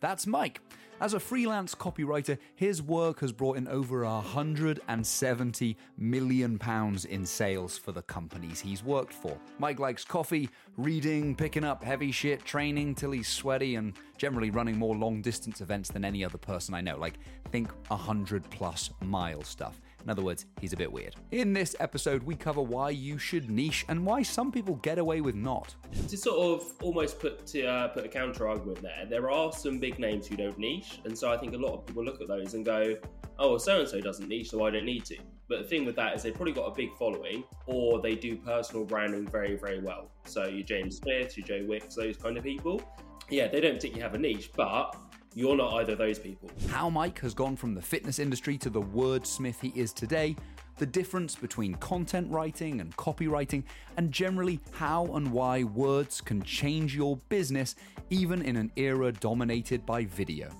That's Mike. As a freelance copywriter, his work has brought in over 170 million pounds in sales for the companies he's worked for. Mike likes coffee, reading, picking up heavy shit, training till he's sweaty, and generally running more long distance events than any other person I know. Like, think 100 plus mile stuff. In other words, he's a bit weird. In this episode, we cover why you should niche and why some people get away with not. To sort of almost put to uh, put a counter argument there, there are some big names who don't niche, and so I think a lot of people look at those and go, "Oh, so and so doesn't niche, so I don't need to." But the thing with that is they've probably got a big following, or they do personal branding very, very well. So your James Smith, your Joe Wicks, those kind of people. Yeah, they don't particularly have a niche, but you're not either of those people. How Mike has gone from the fitness industry to the wordsmith he is today, the difference between content writing and copywriting, and generally how and why words can change your business, even in an era dominated by video.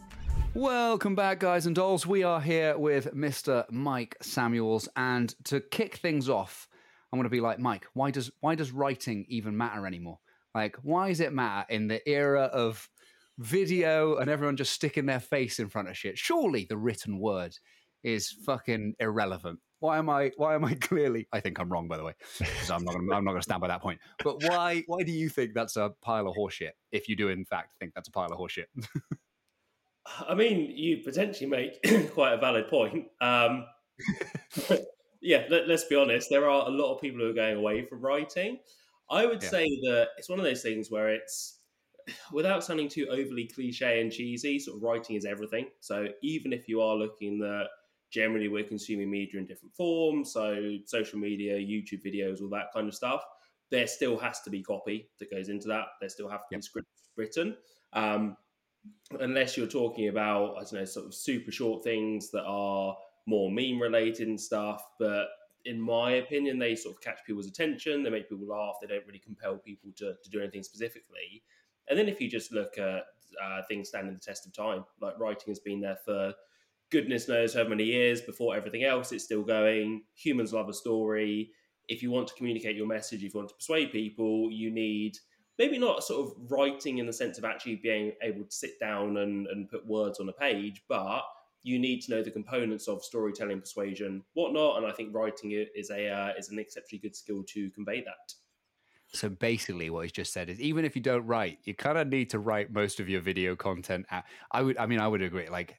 Welcome back, guys and dolls. We are here with Mr. Mike Samuels, and to kick things off, I'm going to be like, Mike, why does why does writing even matter anymore? Like, why does it matter in the era of video and everyone just sticking their face in front of shit. Surely the written word is fucking irrelevant. Why am I? Why am I clearly? I think I'm wrong, by the way. So I'm not. Gonna, I'm not going to stand by that point. But why? Why do you think that's a pile of horseshit? If you do, in fact, think that's a pile of horseshit. I mean, you potentially make quite a valid point. Um, yeah, let, us be honest. There are a lot of people who are going away from writing. I would yeah. say that it's one of those things where it's without sounding too overly cliche and cheesy, sort of writing is everything. So even if you are looking that generally we're consuming media in different forms, so social media, YouTube videos, all that kind of stuff, there still has to be copy that goes into that. There still have to yep. be scripts written. Um, unless you're talking about, I don't know, sort of super short things that are more meme related and stuff. But in my opinion, they sort of catch people's attention. They make people laugh. They don't really compel people to, to do anything specifically. And then if you just look at uh, things standing the test of time, like writing has been there for goodness knows how many years before everything else, it's still going. Humans love a story. If you want to communicate your message, if you want to persuade people, you need maybe not sort of writing in the sense of actually being able to sit down and, and put words on a page, but you need to know the components of storytelling, persuasion, whatnot. And I think writing is a uh, is an exceptionally good skill to convey that. So basically, what he's just said is, even if you don't write, you kind of need to write most of your video content. Out. I would, I mean, I would agree. Like,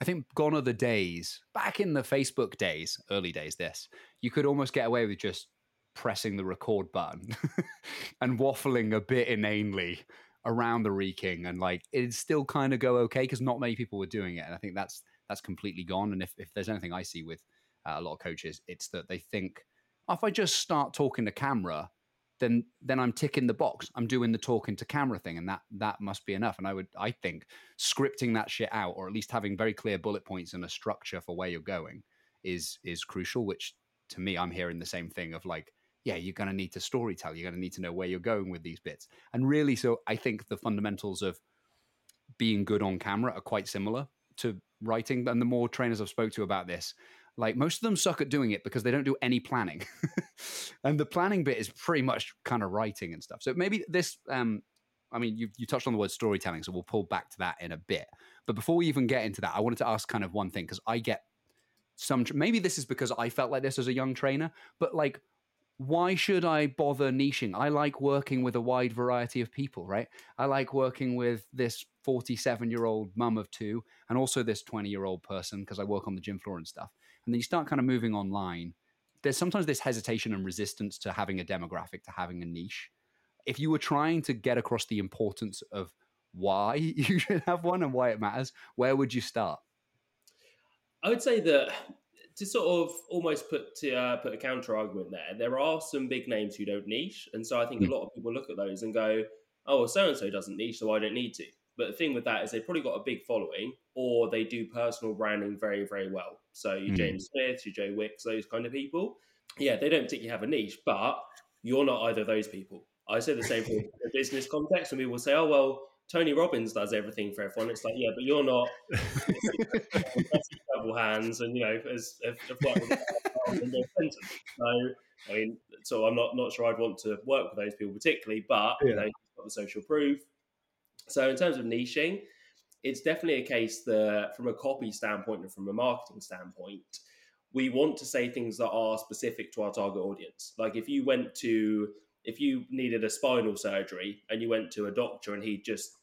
I think gone are the days back in the Facebook days, early days. This you could almost get away with just pressing the record button and waffling a bit inanely around the reeking, and like it'd still kind of go okay because not many people were doing it. And I think that's that's completely gone. And if if there's anything I see with uh, a lot of coaches, it's that they think, if I just start talking to camera then then I'm ticking the box. I'm doing the talking to camera thing, and that that must be enough. And I would I think scripting that shit out, or at least having very clear bullet points and a structure for where you're going, is is crucial. Which to me, I'm hearing the same thing of like, yeah, you're going to need to storytell. You're going to need to know where you're going with these bits. And really, so I think the fundamentals of being good on camera are quite similar to writing. And the more trainers I've spoke to about this, like most of them suck at doing it because they don't do any planning. and the planning bit is pretty much kind of writing and stuff. So maybe this, um, I mean, you, you touched on the word storytelling, so we'll pull back to that in a bit. But before we even get into that, I wanted to ask kind of one thing because I get some, maybe this is because I felt like this as a young trainer, but like, why should I bother niching? I like working with a wide variety of people, right? I like working with this 47 year old mum of two and also this 20 year old person because I work on the gym floor and stuff. And then you start kind of moving online. There's sometimes this hesitation and resistance to having a demographic, to having a niche. If you were trying to get across the importance of why you should have one and why it matters, where would you start? I would say that to sort of almost put to uh, put a counter argument there, there are some big names who don't niche, and so I think mm. a hmm. lot of people look at those and go, "Oh, so and so doesn't niche, so I don't need to." But the thing with that is they've probably got a big following, or they do personal branding very, very well. So your mm. James Smith, your Joe Wicks, those kind of people. Yeah, they don't particularly have a niche, but you're not either of those people. I say the same thing in a business context, and people say, "Oh well, Tony Robbins does everything for everyone." It's like, yeah, but you're not double hands, and you know, as have worked with So, I mean, so I'm not not sure I'd want to work with those people particularly, but yeah. you know, got the social proof, so in terms of niching, it's definitely a case that from a copy standpoint and from a marketing standpoint, we want to say things that are specific to our target audience. Like if you went to if you needed a spinal surgery and you went to a doctor and he just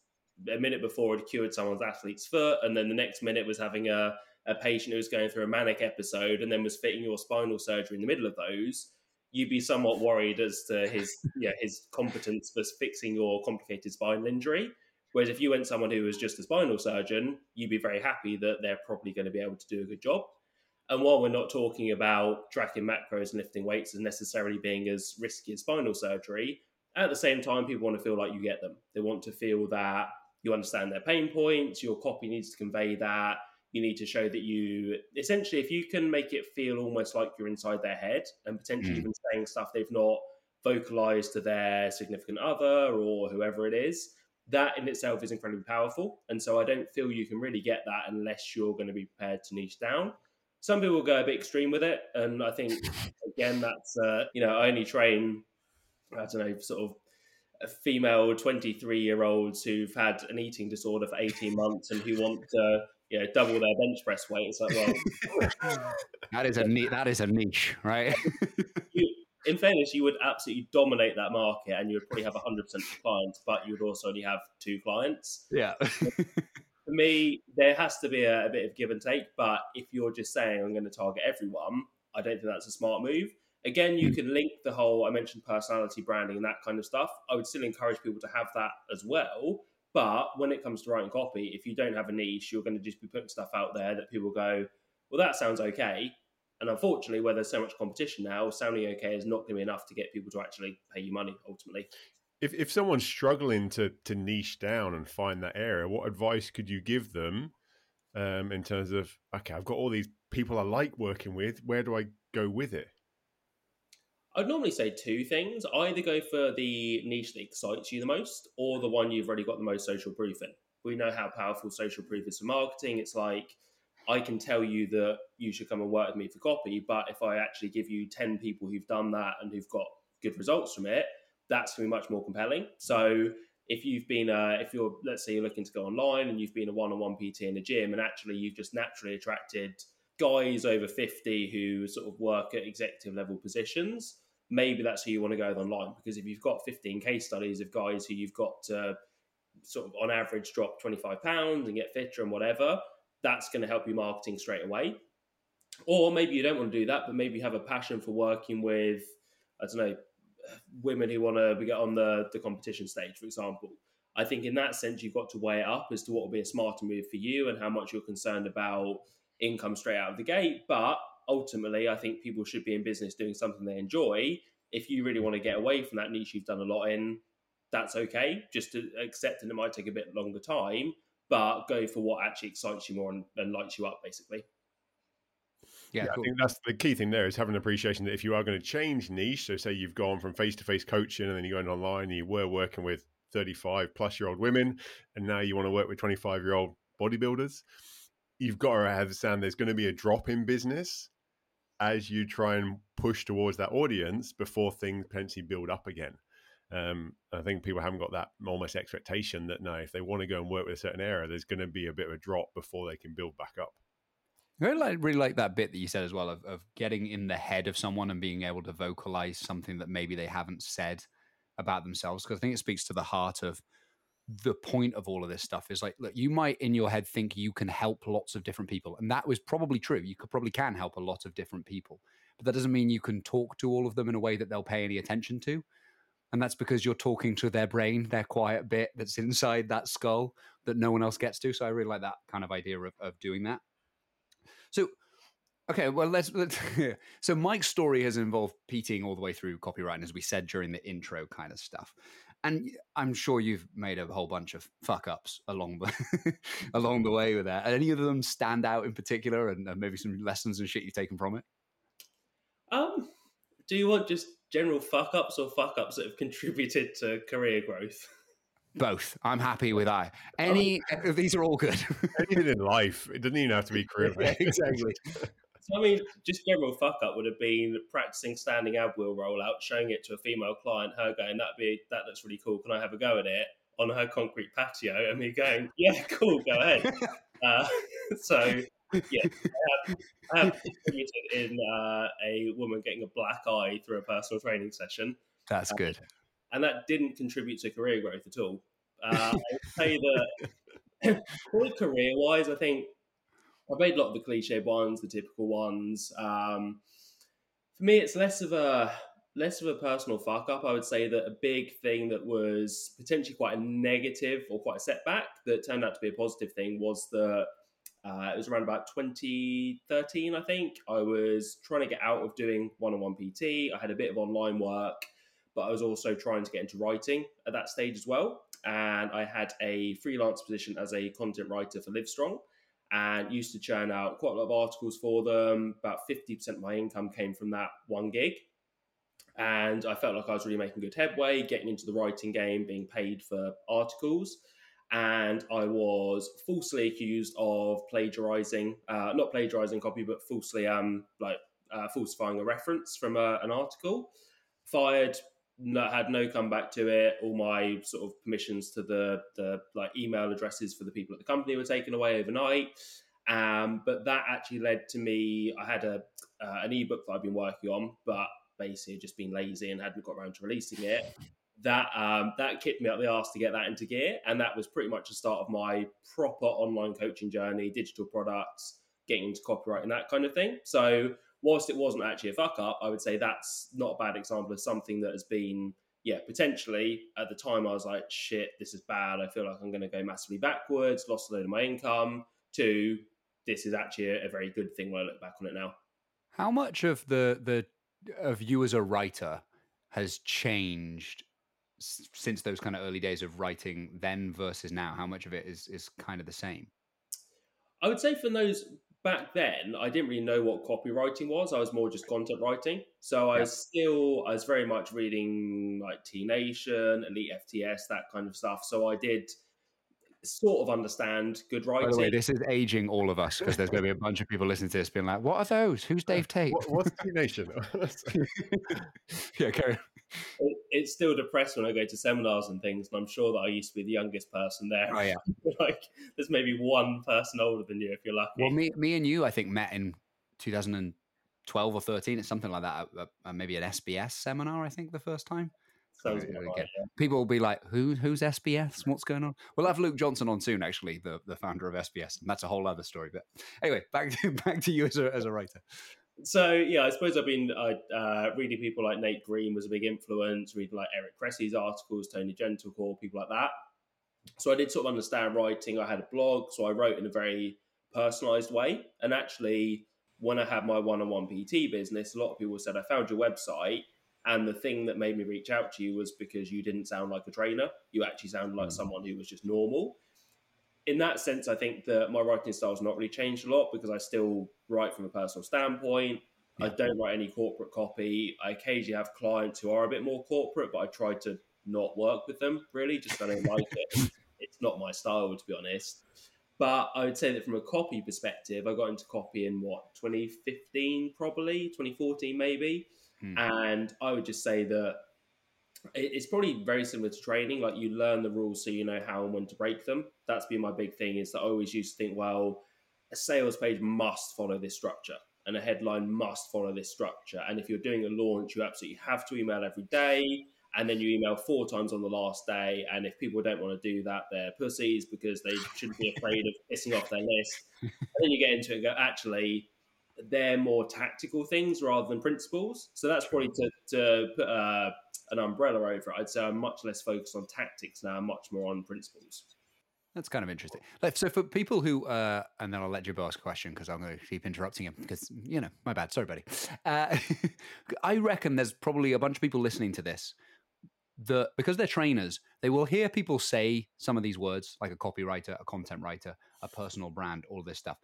a minute before had cured someone's athlete's foot and then the next minute was having a, a patient who was going through a manic episode and then was fitting your spinal surgery in the middle of those you'd be somewhat worried as to his yeah his competence for fixing your complicated spinal injury whereas if you went someone who was just a spinal surgeon you'd be very happy that they're probably going to be able to do a good job and while we're not talking about tracking macros and lifting weights as necessarily being as risky as spinal surgery, at the same time, people want to feel like you get them. They want to feel that you understand their pain points, your copy needs to convey that. You need to show that you essentially, if you can make it feel almost like you're inside their head and potentially mm. even saying stuff they've not vocalized to their significant other or whoever it is, that in itself is incredibly powerful. And so I don't feel you can really get that unless you're going to be prepared to niche down some people go a bit extreme with it, and I think again that's uh, you know I only train I don't know sort of female 23 year olds who've had an eating disorder for 18 months and who want to you know double their bench press weight. It's like well, that is a neat that is a niche, right? you, in fairness, you would absolutely dominate that market, and you would probably have 100 percent clients, but you would also only have two clients. Yeah for me, there has to be a, a, bit of give and take. But if you're just saying I'm going to target everyone, I don't think that's a smart move. Again, you hmm. can link the whole I mentioned personality branding and that kind of stuff. I would still encourage people to have that as well. But when it comes to writing copy, if you don't have a niche, you're going to just be putting stuff out there that people go, well, that sounds okay. And unfortunately, where there's so much competition now, sounding okay is not going to be enough to get people to actually pay you money ultimately if if someone's struggling to to niche down and find that area, what advice could you give them um, in terms of okay, I've got all these people I like working with. Where do I go with it? I'd normally say two things: either go for the niche that excites you the most, or the one you've already got the most social proof in. We know how powerful social proof is for marketing. It's like I can tell you that you should come and work with me for copy, but if I actually give you ten people who've done that and who've got good results from it, that's going to be much more compelling. So if you've been, uh, if you're, let's say you're looking to go online and you've been a one-on-one PT in a gym, and actually you've just naturally attracted guys over 50 who sort of work at executive level positions, maybe that's who you want to go with online. Because if you've got 15 case studies of guys who you've got to sort of on average drop 25 pounds and get fitter and whatever, that's going to help you marketing straight away. Or maybe you don't want to do that, but maybe you have a passion for working with, I don't know, women who want to get on the, the competition stage, for example. I think in that sense, you've got to weigh it up as to what will be a smarter move for you and how much you're concerned about income straight out of the gate. But ultimately, I think people should be in business doing something they enjoy. If you really want to get away from that niche you've done a lot in, that's okay. Just to accept that it might take a bit longer time, but go for what actually excites you more and, and lights you up, basically. Yeah, yeah cool. I think that's the key thing there is having an appreciation that if you are going to change niche, so say you've gone from face to face coaching and then you went online and you were working with 35 plus year old women and now you want to work with 25 year old bodybuilders, you've got to understand there's going to be a drop in business as you try and push towards that audience before things potentially build up again. Um, I think people haven't got that almost expectation that no, if they want to go and work with a certain area, there's going to be a bit of a drop before they can build back up. I really like, really like that bit that you said as well of, of getting in the head of someone and being able to vocalize something that maybe they haven't said about themselves. Because I think it speaks to the heart of the point of all of this stuff is like, look, you might in your head think you can help lots of different people. And that was probably true. You could probably can help a lot of different people. But that doesn't mean you can talk to all of them in a way that they'll pay any attention to. And that's because you're talking to their brain, their quiet bit that's inside that skull that no one else gets to. So I really like that kind of idea of, of doing that. So, okay, well, let's. let's so, Mike's story has involved PTing all the way through copyright, as we said during the intro kind of stuff. And I'm sure you've made a whole bunch of fuck ups along the along the way with that. Any of them stand out in particular, and, and maybe some lessons and shit you've taken from it? Um, do you want just general fuck ups or fuck ups that have contributed to career growth? Both. I'm happy with I. Any oh. these are all good. Anything in life. It doesn't even have to be career. yeah, exactly. So, I mean, just general fuck up would have been practicing standing ab wheel rollout, showing it to a female client, her going, That'd be that looks really cool. Can I have a go at it?" on her concrete patio, and me going, "Yeah, cool, go ahead." Uh, so yeah, I have, I have in uh, a woman getting a black eye through a personal training session. That's good, uh, and that didn't contribute to career growth at all. Uh, I would say that career wise, I think I've made a lot of the cliche ones, the typical ones. Um, for me, it's less of a less of a personal fuck up. I would say that a big thing that was potentially quite a negative or quite a setback that turned out to be a positive thing was that uh, it was around about 2013, I think. I was trying to get out of doing one on one PT. I had a bit of online work, but I was also trying to get into writing at that stage as well. And I had a freelance position as a content writer for Livestrong and used to churn out quite a lot of articles for them. About 50% of my income came from that one gig. And I felt like I was really making good headway, getting into the writing game, being paid for articles. And I was falsely accused of plagiarizing, uh, not plagiarizing copy, but falsely um, like uh, falsifying a reference from a, uh, an article. Fired, no, had no comeback to it. All my sort of permissions to the the like email addresses for the people at the company were taken away overnight. Um, but that actually led to me. I had a uh, an ebook that I've been working on, but basically just been lazy and hadn't got around to releasing it. That um, that kicked me up the arse to get that into gear, and that was pretty much the start of my proper online coaching journey, digital products, getting into copyright and that kind of thing. So whilst it wasn't actually a fuck up, I would say that's not a bad example of something that has been, yeah, potentially at the time I was like, shit, this is bad. I feel like I'm going to go massively backwards, lost a load of my income. To this is actually a, a very good thing when I look back on it now. How much of the the of you as a writer has changed since those kind of early days of writing then versus now? How much of it is is kind of the same? I would say for those back then, I didn't really know what copywriting was. I was more just content writing. So I yeah. was still, I was very much reading like T Nation, Elite FTS, that kind of stuff. So I did sort of understand good writing. By the way, this is aging all of us because there's going to be a bunch of people listening to this being like, "What are those? Who's Dave Tate? What, what's T Nation?" yeah, carry it, it's still depressed when I go to seminars and things, and I'm sure that I used to be the youngest person there. Oh yeah, like there's maybe one person older than you if you're lucky. Well, me, me and you, I think met in 2012 or 13. It's something like that. Uh, uh, maybe an SBS seminar. I think the first time. Sounds right, yeah. People will be like, "Who, who's SBS? What's going on?" We'll have Luke Johnson on soon, actually, the, the founder of SBS, and that's a whole other story. But anyway, back to back to you as a as a writer. So yeah, I suppose I've been uh, uh, reading people like Nate Green was a big influence. Reading like Eric Cressey's articles, Tony Gentilcore, people like that. So I did sort of understand writing. I had a blog, so I wrote in a very personalized way. And actually, when I had my one-on-one PT business, a lot of people said, "I found your website." And the thing that made me reach out to you was because you didn't sound like a trainer. You actually sounded like mm. someone who was just normal. In that sense, I think that my writing style has not really changed a lot because I still write from a personal standpoint. Yeah. I don't write any corporate copy. I occasionally have clients who are a bit more corporate, but I try to not work with them really, just I don't like it. It's not my style, to be honest. But I would say that from a copy perspective, I got into copy in what 2015, probably 2014, maybe. Hmm. And I would just say that it's probably very similar to training. Like you learn the rules so you know how and when to break them. That's been my big thing. Is that I always used to think, well, a sales page must follow this structure, and a headline must follow this structure. And if you're doing a launch, you absolutely have to email every day, and then you email four times on the last day. And if people don't want to do that, they're pussies because they shouldn't be afraid of pissing off their list. And then you get into it and go, actually, they're more tactical things rather than principles. So that's probably to, to put a, an umbrella over it. I'd say I'm much less focused on tactics now, much more on principles. That's kind of interesting. So for people who, uh, and then I'll let Jibbo ask a question because I'm going to keep interrupting him because, you know, my bad. Sorry, buddy. Uh, I reckon there's probably a bunch of people listening to this that because they're trainers, they will hear people say some of these words like a copywriter, a content writer, a personal brand, all this stuff.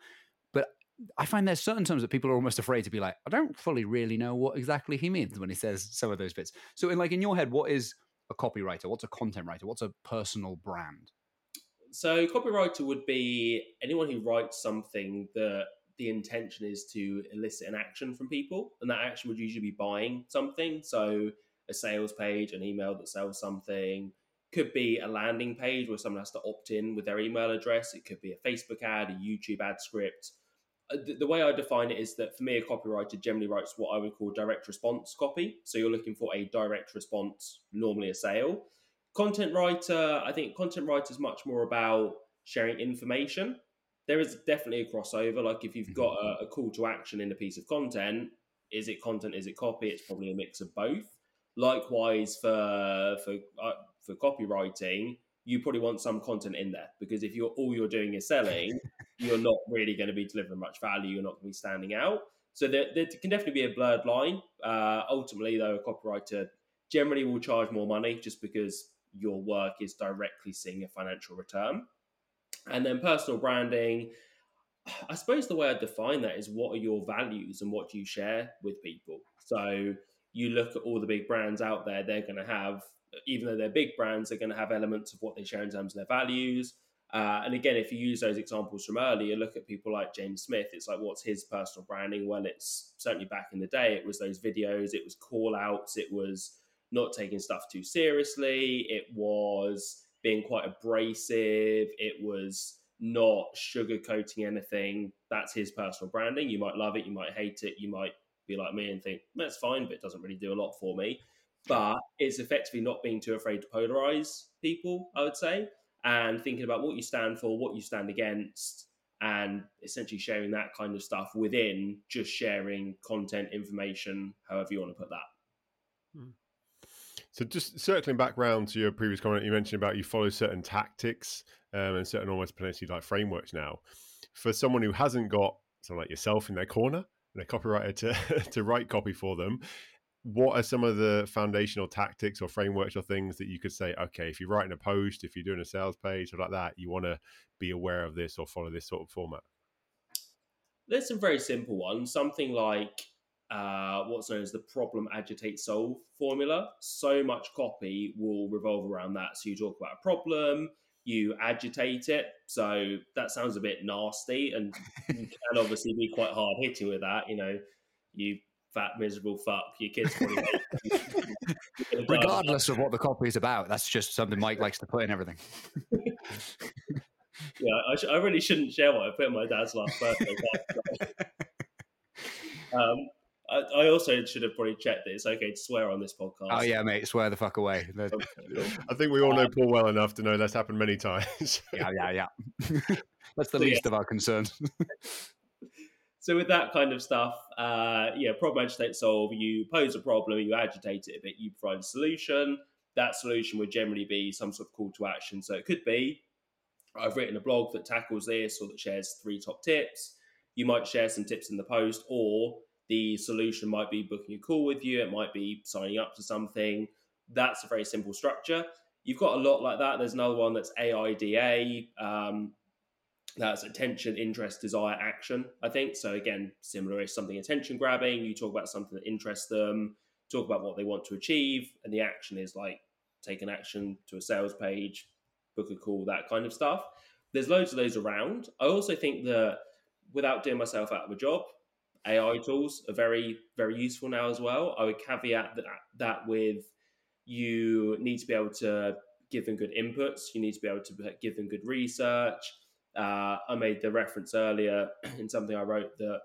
I find there's certain terms that people are almost afraid to be like, I don't fully really know what exactly he means when he says some of those bits. So, in like in your head, what is a copywriter? What's a content writer? What's a personal brand? So, copywriter would be anyone who writes something that the intention is to elicit an action from people, and that action would usually be buying something. So, a sales page, an email that sells something, could be a landing page where someone has to opt in with their email address. It could be a Facebook ad, a YouTube ad script. Uh, the, the way I define it is that for me, a copywriter generally writes what I would call direct response copy. So you're looking for a direct response, normally a sale. Content writer, I think content writer is much more about sharing information. There is definitely a crossover. Like if you've got a, a call to action in a piece of content, is it content? Is it copy? It's probably a mix of both. Likewise for for uh, for copywriting, you probably want some content in there because if you're all you're doing is selling, you're not really going to be delivering much value. You're not going to be standing out. So there, there can definitely be a blurred line. Uh, ultimately, though, a copywriter generally will charge more money just because your work is directly seeing a financial return. And then personal branding, I suppose the way I define that is what are your values and what do you share with people. So you look at all the big brands out there, they're going to have, even though they're big brands, they're going to have elements of what they share in terms of their values. Uh, and again, if you use those examples from earlier, look at people like James Smith. It's like, what's his personal branding? Well, it's certainly back in the day, it was those videos, it was call outs, it was not taking stuff too seriously, it was being quite abrasive, it was not sugarcoating anything. That's his personal branding. You might love it, you might hate it, you might be like me and think that's fine, but it doesn't really do a lot for me. But it's effectively not being too afraid to polarize people, I would say, and thinking about what you stand for, what you stand against, and essentially sharing that kind of stuff within just sharing content, information, however you want to put that. Hmm. So just circling back round to your previous comment, you mentioned about you follow certain tactics um, and certain almost potentially like frameworks now. For someone who hasn't got someone like yourself in their corner and a copywriter to to write copy for them, what are some of the foundational tactics or frameworks or things that you could say, okay, if you're writing a post, if you're doing a sales page or like that, you want to be aware of this or follow this sort of format? There's some very simple ones. Something like uh, what's known as the problem agitate solve formula. So much copy will revolve around that. So you talk about a problem, you agitate it. So that sounds a bit nasty, and you can obviously be quite hard hitting with that. You know, you fat miserable fuck. Your kids Regardless of what the copy is about, that's just something Mike likes to put in everything. yeah, I, sh- I, really shouldn't share what I put in my dad's last birthday. um, I, I, also should have probably checked that it's okay to swear on this podcast. Oh yeah, mate, swear the fuck away. I think we all know Paul well enough to know that's happened many times. yeah, yeah, yeah. that's the so, least yeah. of our concerns. So with that kind of stuff, uh, yeah, problem agitate solve. You pose a problem, you agitate it a bit, you provide a solution. That solution would generally be some sort of call to action. So it could be, I've written a blog that tackles this or that shares three top tips. You might share some tips in the post, or the solution might be booking a call with you, it might be signing up to something. That's a very simple structure. You've got a lot like that. There's another one that's AIDA. Um, that's attention, interest, desire, action, I think. So again, similar is something attention grabbing. You talk about something that interests them, talk about what they want to achieve, and the action is like take an action to a sales page, book a call, that kind of stuff. There's loads of those around. I also think that without doing myself out of a job, AI tools are very, very useful now as well. I would caveat that, that with you need to be able to give them good inputs. You need to be able to give them good research. Uh, I made the reference earlier in something I wrote that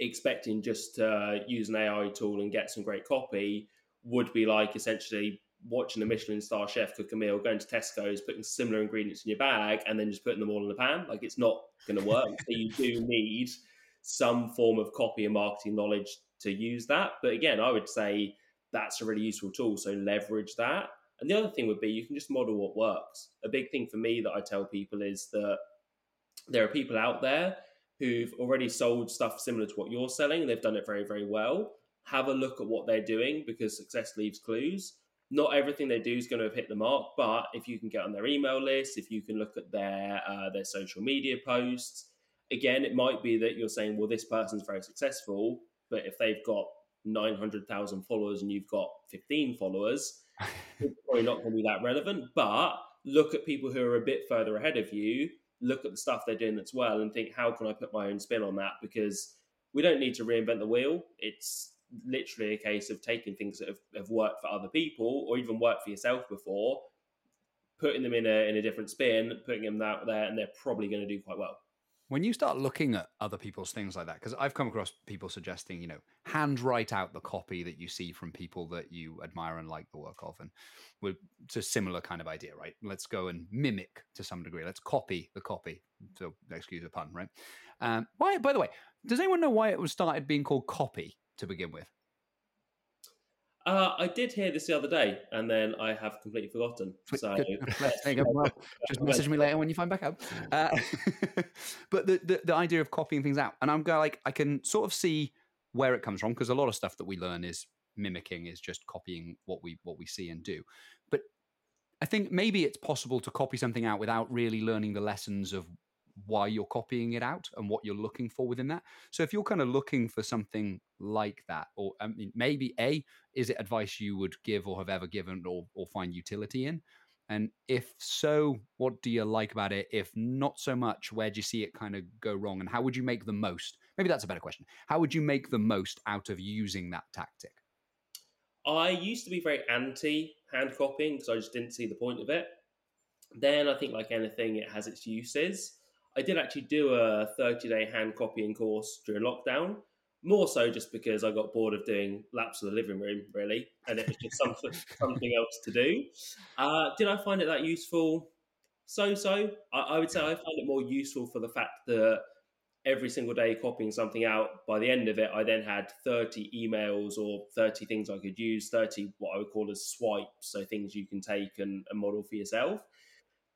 expecting just to use an AI tool and get some great copy would be like essentially watching a Michelin star chef cook a meal, going to Tesco's, putting similar ingredients in your bag, and then just putting them all in the pan. Like it's not going to work. so you do need some form of copy and marketing knowledge to use that. But again, I would say that's a really useful tool. So leverage that. And the other thing would be you can just model what works. A big thing for me that I tell people is that there are people out there who've already sold stuff similar to what you're selling they've done it very, very well. Have a look at what they're doing because success leaves clues. Not everything they do is going to have hit the mark, but if you can get on their email list, if you can look at their uh, their social media posts, again, it might be that you're saying, well, this person's very successful, but if they've got 900,000 followers and you've got 15 followers, it's probably not going to be that relevant. But look at people who are a bit further ahead of you, look at the stuff they're doing that's well, and think, how can I put my own spin on that? Because we don't need to reinvent the wheel. It's literally a case of taking things that have, have worked for other people or even worked for yourself before, putting them in a in a different spin, putting them out there, and they're probably going to do quite well. When you start looking at other people's things like that, because I've come across people suggesting, you know, hand write out the copy that you see from people that you admire and like the work of, and it's a similar kind of idea, right? Let's go and mimic to some degree. Let's copy the copy. So, excuse the pun, right? Um, why? By the way, does anyone know why it was started being called copy to begin with? Uh, I did hear this the other day, and then I have completely forgotten. So well, just message me later when you find back out. Uh, but the, the, the idea of copying things out, and I'm going like I can sort of see where it comes from because a lot of stuff that we learn is mimicking, is just copying what we what we see and do. But I think maybe it's possible to copy something out without really learning the lessons of why you're copying it out and what you're looking for within that. So if you're kind of looking for something like that, or I mean, maybe A, is it advice you would give or have ever given or, or find utility in? And if so, what do you like about it? If not so much, where do you see it kind of go wrong? And how would you make the most? Maybe that's a better question. How would you make the most out of using that tactic? I used to be very anti hand copying because I just didn't see the point of it. Then I think, like anything, it has its uses. I did actually do a 30 day hand copying course during lockdown, more so just because I got bored of doing laps of the living room, really, and it was just something something else to do. Uh, did I find it that useful? So so. I, I would say I find it more useful for the fact that every single day copying something out. By the end of it, I then had 30 emails or 30 things I could use, 30 what I would call as swipes, so things you can take and, and model for yourself.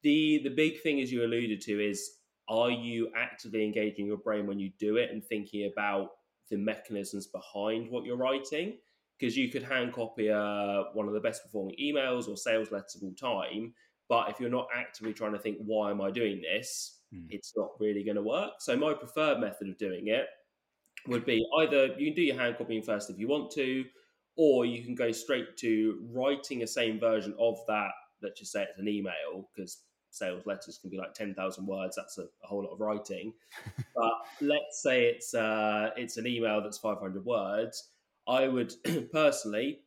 The the big thing, as you alluded to, is are you actively engaging your brain when you do it and thinking about the mechanisms behind what you're writing? Because you could hand copy uh, one of the best performing emails or sales letters of all time, but if you're not actively trying to think, why am I doing this? Mm. It's not really going to work. So, my preferred method of doing it would be either you can do your hand copying first if you want to, or you can go straight to writing a same version of that. Let's just say it's an email, because sales letters can be like 10,000 words. That's a, a, whole lot of writing. but let's say it's uh, it's an email that's 500 words. I would personally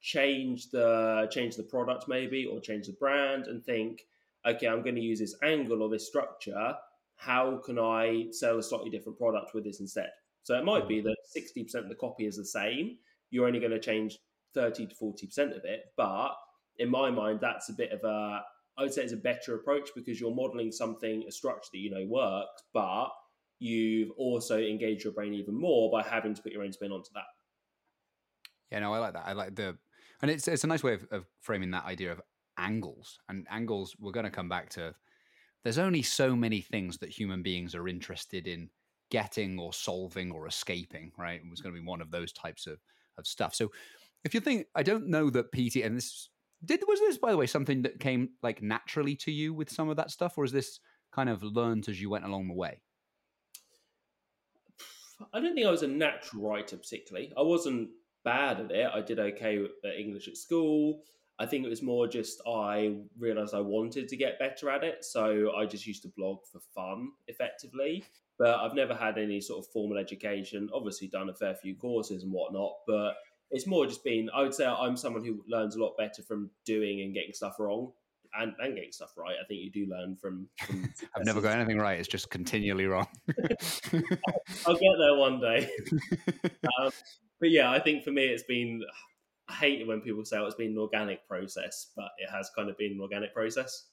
change the change the product maybe or change the brand and think, okay, I'm going to use this angle or this structure. How can I sell a slightly different product with this instead? So it might be mm. that 60% of the copy is the same. You're only going to change 30 to 40% of it. But in my mind, that's a bit of a I would say it's a better approach because you're modeling something, a structure that you know works, but you've also engaged your brain even more by having to put your own spin onto that. Yeah, no, I like that. I like the, and it's it's a nice way of, of framing that idea of angles and angles. We're going to come back to. There's only so many things that human beings are interested in getting or solving or escaping. Right, it was going to be one of those types of of stuff. So, if you think, I don't know that PT, and this did was this by the way something that came like naturally to you with some of that stuff, or is this kind of learned as you went along the way? I don't think I was a natural writer particularly. I wasn't bad at it. I did okay at English at school. I think it was more just I realized I wanted to get better at it, so I just used to blog for fun, effectively. But I've never had any sort of formal education. Obviously, done a fair few courses and whatnot, but it's more just been i would say i'm someone who learns a lot better from doing and getting stuff wrong and, and getting stuff right. I think you do learn from, from i've never got anything right. It's just continually wrong. I'll get there one day. Um, but yeah i think for me it's been i hate it when people say oh, it's been an organic process but it has kind of been an organic process.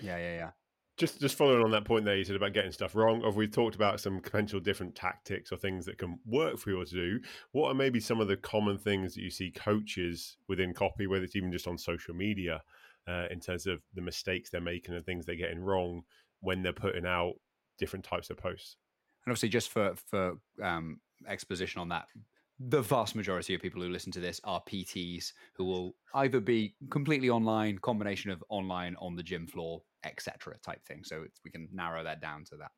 Yeah yeah yeah just just following on that point there, you said about getting stuff wrong. Or we've talked about some potential different tactics or things that can work for you to do. What are maybe some of the common things that you see coaches within copy, whether it's even just on social media, uh, in terms of the mistakes they're making and things they're getting wrong when they're putting out different types of posts? And obviously, just for for um, exposition on that, the vast majority of people who listen to this are PTs who will either be completely online, combination of online on the gym floor, etc. type thing. So we can narrow that down to that.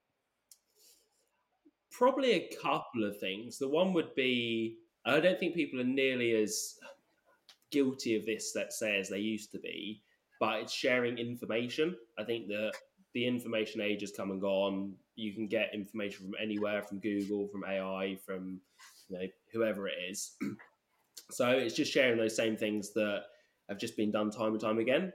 Probably a couple of things. The one would be I don't think people are nearly as guilty of this, let's say, as they used to be, but it's sharing information. I think that the information age has come and gone. You can get information from anywhere, from Google, from AI, from you know whoever it is. so it's just sharing those same things that have just been done time and time again.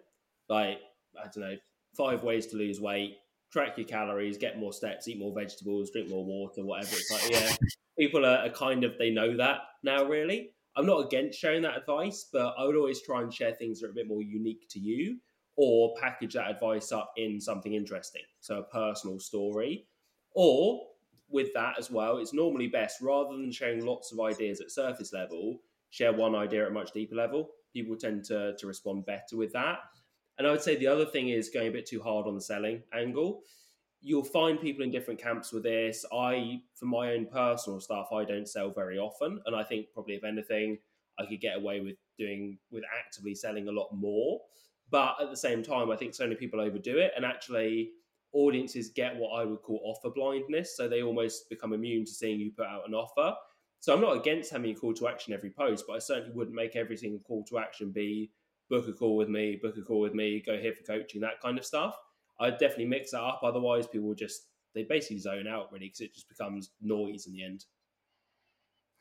Like I don't know, five ways to lose weight, track your calories, get more steps, eat more vegetables, drink more water, whatever. It's like, yeah, people are, are kind of, they know that now, really. I'm not against sharing that advice, but I would always try and share things that are a bit more unique to you or package that advice up in something interesting. So a personal story. Or with that as well, it's normally best rather than sharing lots of ideas at surface level, share one idea at a much deeper level. People tend to, to respond better with that. And I would say the other thing is going a bit too hard on the selling angle. You'll find people in different camps with this. I, for my own personal stuff, I don't sell very often. And I think probably if anything, I could get away with doing with actively selling a lot more. But at the same time, I think so many people overdo it. And actually, audiences get what I would call offer blindness. So they almost become immune to seeing you put out an offer. So I'm not against having a call to action every post, but I certainly wouldn't make every single call to action be book a call with me, book a call with me, go here for coaching, that kind of stuff. I'd definitely mix that up. Otherwise, people just, they basically zone out really because it just becomes noise in the end.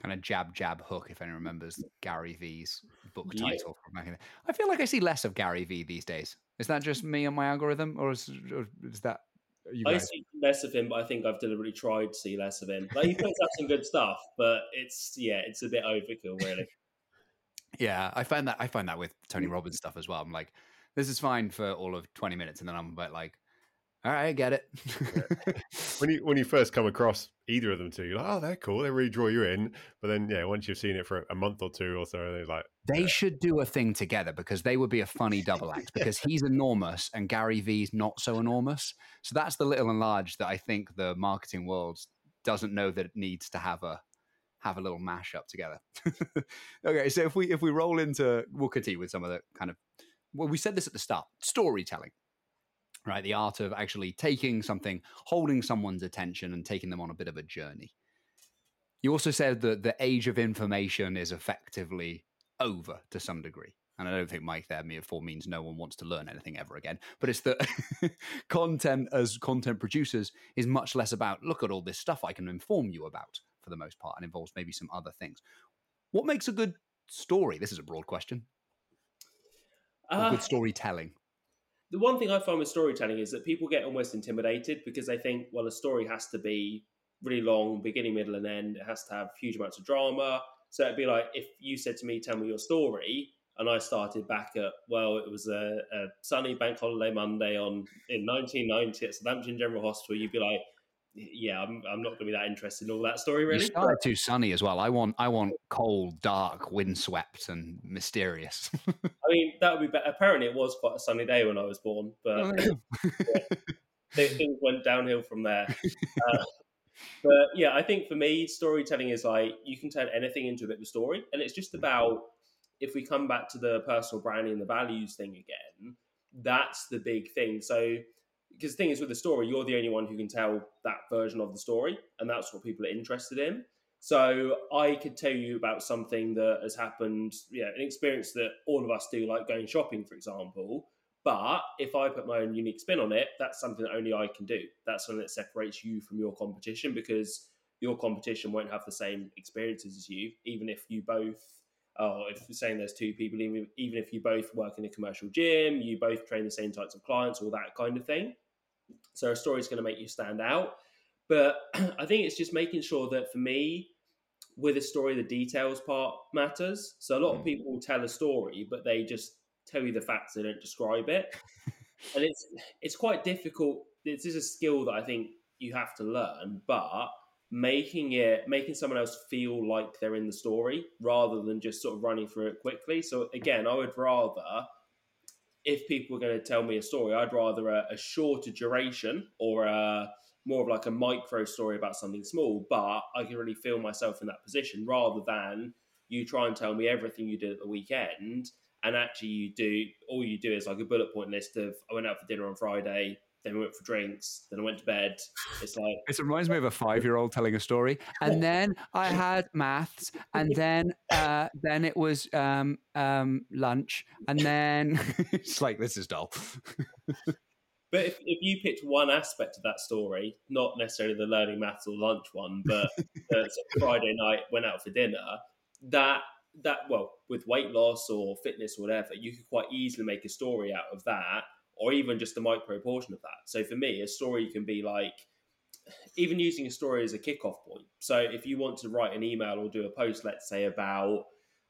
Kind of jab, jab, hook, if anyone remembers Gary Vee's book title yeah. from back in I feel like I see less of Gary Vee these days. Is that just me and my algorithm, or is, or is that you guys? I see less of him, but I think I've deliberately tried to see less of him. Like he puts up some good stuff, but it's yeah, it's a bit overkill, really. Yeah, I find that I find that with Tony mm. Robbins stuff as well. I'm like, this is fine for all of 20 minutes, and then I'm about like, all right, I get it. when you when you first come across either of them two, you're like, oh, they're cool. They really draw you in. But then, yeah, once you've seen it for a month or two or so, they're like, they yeah. should do a thing together because they would be a funny double act. Because he's enormous and Gary Vee's not so enormous. So that's the little and large that I think the marketing world doesn't know that it needs to have a have a little mashup together. okay, so if we if we roll into Wukati with some of the kind of well, we said this at the start, storytelling, right? The art of actually taking something, holding someone's attention, and taking them on a bit of a journey. You also said that the age of information is effectively over to some degree. And I don't think Mike there therefore means no one wants to learn anything ever again. But it's that content as content producers is much less about look at all this stuff I can inform you about for the most part and involves maybe some other things. What makes a good story? This is a broad question. Uh, good storytelling. The one thing I find with storytelling is that people get almost intimidated because they think, well, a story has to be really long, beginning, middle, and end. It has to have huge amounts of drama. So it'd be like if you said to me, "Tell me your story," and I started back at well, it was a, a sunny bank holiday Monday on in 1990 at Southampton General Hospital. You'd be like, yeah, I'm, I'm not going to be that interested in all that story. Really, you too sunny as well. I want I want cold, dark, windswept, and mysterious. I mean, that would be better. Apparently, it was quite a sunny day when I was born, but oh, yeah, things went downhill from there. Uh, but yeah, I think for me, storytelling is like you can turn anything into a bit of a story, and it's just about if we come back to the personal branding and the values thing again. That's the big thing. So because the thing is with the story, you're the only one who can tell that version of the story, and that's what people are interested in. So I could tell you about something that has happened, yeah, an experience that all of us do, like going shopping, for example. But if I put my own unique spin on it, that's something that only I can do. That's something that separates you from your competition because your competition won't have the same experiences as you, even if you both oh, if saying there's two people, even, even if you both work in a commercial gym, you both train the same types of clients, all that kind of thing. So a story is going to make you stand out. But I think it's just making sure that for me, with a story, the details part matters. So a lot of mm. people will tell a story, but they just tell you the facts, they don't describe it. and it's it's quite difficult. This is a skill that I think you have to learn, but making it making someone else feel like they're in the story rather than just sort of running through it quickly. So again, I would rather if people are going to tell me a story, I'd rather a, a shorter duration or a more of like a micro story about something small, but I can really feel myself in that position rather than you try and tell me everything you did at the weekend and actually you do all you do is like a bullet point list of I went out for dinner on Friday, then we went for drinks, then I went to bed. It's like it reminds me of a five-year-old telling a story, and then I had maths, and then uh, then it was um, um, lunch, and then it's like this is dull. But if, if you picked one aspect of that story, not necessarily the learning maths or lunch one, but uh, Friday night went out for dinner, that that well with weight loss or fitness or whatever, you could quite easily make a story out of that or even just a micro portion of that. So for me, a story can be like even using a story as a kickoff point. So if you want to write an email or do a post, let's say about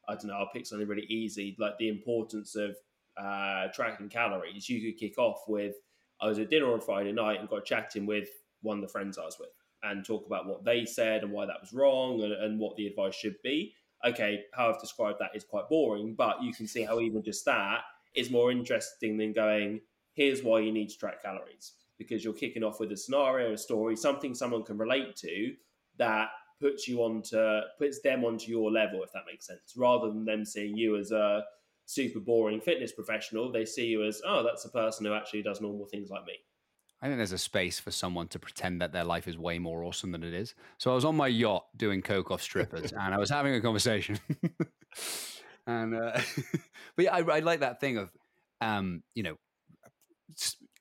I don't know, I'll pick something really easy, like the importance of uh, tracking calories. You could kick off with I was at dinner on Friday night and got chatting with one of the friends I was with and talk about what they said and why that was wrong and, and what the advice should be. Okay, how I've described that is quite boring, but you can see how even just that is more interesting than going, here's why you need to track calories. Because you're kicking off with a scenario, a story, something someone can relate to that puts you onto puts them onto your level, if that makes sense, rather than them seeing you as a super boring fitness professional. They see you as, oh, that's a person who actually does normal things like me. I think there's a space for someone to pretend that their life is way more awesome than it is. So I was on my yacht doing coke off strippers, and I was having a conversation. and uh, but yeah, I, I, like that thing of, um, you know,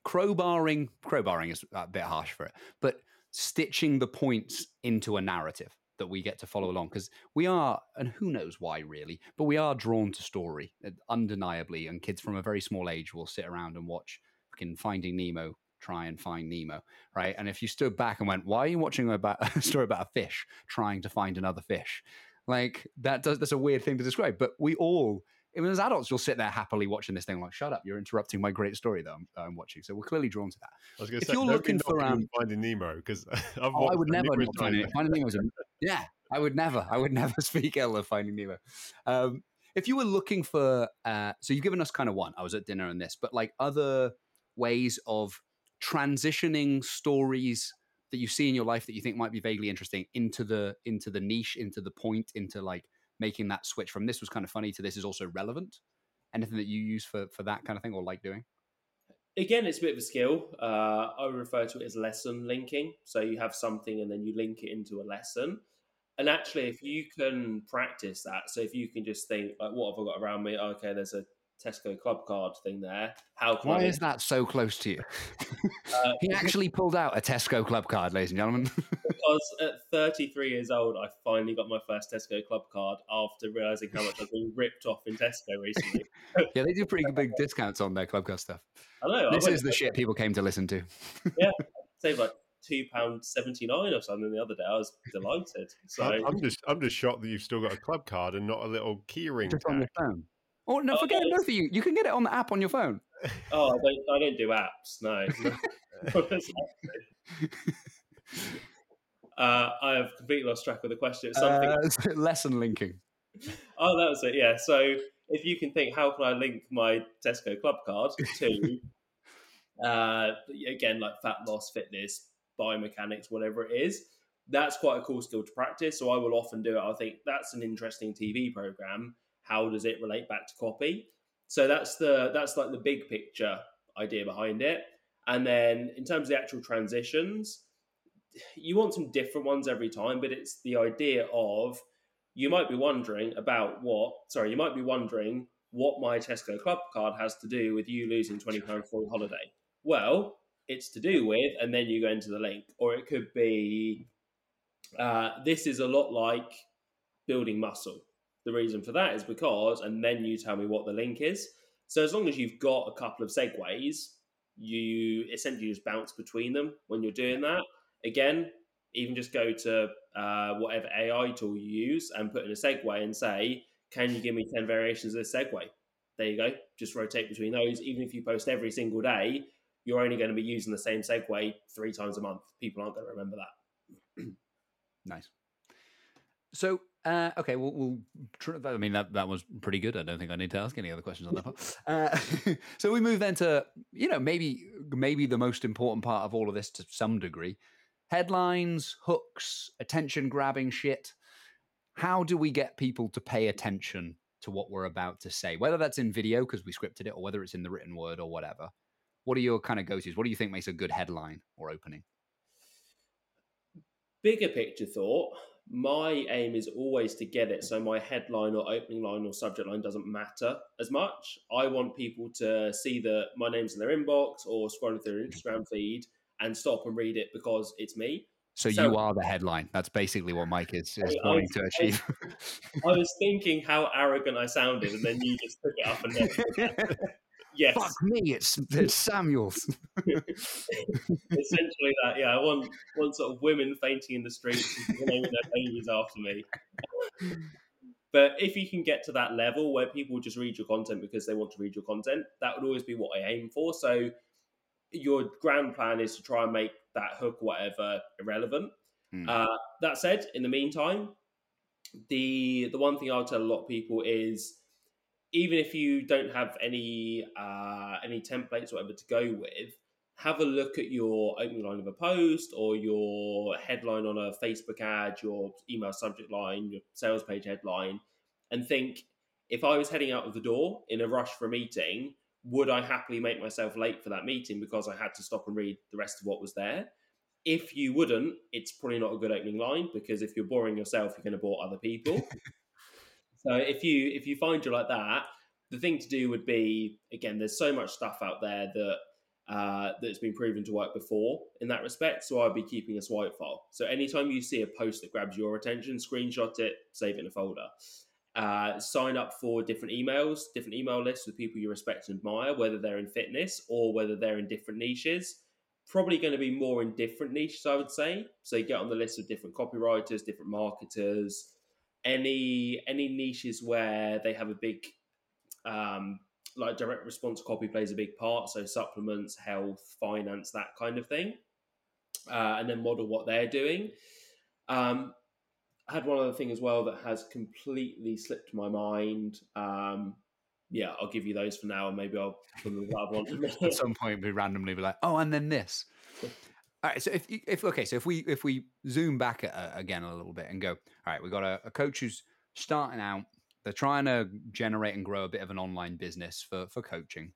crowbarring. Crowbarring is a bit harsh for it, but stitching the points into a narrative that we get to follow along because we are, and who knows why really, but we are drawn to story uh, undeniably. And kids from a very small age will sit around and watch fucking Finding Nemo try and find Nemo, right? And if you stood back and went, "Why are you watching about a story about a fish trying to find another fish?" Like that does that's a weird thing to describe, but we all even as adults, you'll sit there happily watching this thing, like, "Shut up! You're interrupting my great story that I'm, I'm watching." So we're clearly drawn to that. I was going to say, you're looking for um, Finding Nemo, because oh, I would never Finding, Nemo. yeah, I would never, I would never speak ill of Finding Nemo. Um, if you were looking for, uh, so you've given us kind of one. I was at dinner on this, but like other ways of transitioning stories that you see in your life that you think might be vaguely interesting into the into the niche, into the point, into like making that switch from this was kind of funny to this is also relevant. Anything that you use for for that kind of thing or like doing? Again, it's a bit of a skill. Uh, I refer to it as lesson linking. So you have something and then you link it into a lesson. And actually, if you can practice that, so if you can just think, like, what have I got around me? Okay, there's a Tesco club card thing there. How why I... is that so close to you? uh, he actually pulled out a Tesco club card, ladies and gentlemen. because at 33 years old, I finally got my first Tesco club card after realizing how much I've been ripped off in Tesco recently. yeah, they do pretty big discounts on their club card stuff. I know. This I is the shit people came to listen to. yeah, save like two pound seventy nine or something the other day. I was delighted. So I'm just I'm just shocked that you've still got a club card and not a little keyring. Just on your phone. Oh no, forget oh, both of you. You can get it on the app on your phone. Oh, I don't, I don't do apps. No. uh, I have completely lost track of the question. something uh, lesson linking. Oh, that was it. Yeah. So if you can think, how can I link my Tesco Club card to, uh, again, like fat loss, fitness, biomechanics, whatever it is, that's quite a cool skill to practice. So I will often do it. I think that's an interesting TV program how does it relate back to copy? So that's the that's like the big picture idea behind it. And then in terms of the actual transitions, you want some different ones every time, but it's the idea of you might be wondering about what sorry, you might be wondering what my Tesco Club card has to do with you losing twenty pounds for a holiday. Well, it's to do with, and then you go into the link, or it could be uh, this is a lot like building muscle. The reason for that is because, and then you tell me what the link is. So as long as you've got a couple of segues, you essentially just bounce between them when you're doing that. Again, even just go to uh, whatever AI tool you use and put in a segue and say, can you give me 10 variations of this segue? There you go. Just rotate between those. Even if you post every single day, you're only going to be using the same segue three times a month. People aren't going to remember that. nice. So uh, okay, we'll, we'll tr- I mean, that, that was pretty good. I don't think I need to ask any other questions on that part. Uh, so we move then to, you know, maybe maybe the most important part of all of this to some degree headlines, hooks, attention grabbing shit. How do we get people to pay attention to what we're about to say? Whether that's in video because we scripted it or whether it's in the written word or whatever. What are your kind of go tos? What do you think makes a good headline or opening? Bigger picture thought my aim is always to get it so my headline or opening line or subject line doesn't matter as much. I want people to see that my name's in their inbox or scrolling through their Instagram feed and stop and read it because it's me. So, so you are the headline. That's basically what Mike is, is wanting to achieve. I, I was thinking how arrogant I sounded, and then you just took it up and Yes. Fuck me, it's, it's Samuels. Essentially that, yeah. I want, want sort of women fainting in the streets naming their babies after me. But if you can get to that level where people just read your content because they want to read your content, that would always be what I aim for. So your grand plan is to try and make that hook, whatever, irrelevant. Mm. Uh, that said, in the meantime, the the one thing I'll tell a lot of people is even if you don't have any uh, any templates or whatever to go with, have a look at your opening line of a post or your headline on a Facebook ad, your email subject line, your sales page headline, and think if I was heading out of the door in a rush for a meeting, would I happily make myself late for that meeting because I had to stop and read the rest of what was there? If you wouldn't, it's probably not a good opening line because if you're boring yourself, you're going to bore other people. so if you if you find you're like that, the thing to do would be again, there's so much stuff out there that uh, that's been proven to work before in that respect. So I'd be keeping a swipe file. So anytime you see a post that grabs your attention, screenshot it, save it in a folder. Uh, sign up for different emails, different email lists with people you respect and admire, whether they're in fitness or whether they're in different niches. Probably going to be more in different niches, I would say. So get on the list of different copywriters, different marketers, any any niches where they have a big um, like direct response copy plays a big part. So supplements, health, finance, that kind of thing, uh, and then model what they're doing. Um, I had one other thing as well that has completely slipped my mind. Um, yeah, I'll give you those for now, and maybe I'll. At some point, we randomly be like, oh, and then this. All right. So if if okay, so if we if we zoom back uh, again a little bit and go, all right, we got a, a coach who's starting out they're trying to generate and grow a bit of an online business for for coaching.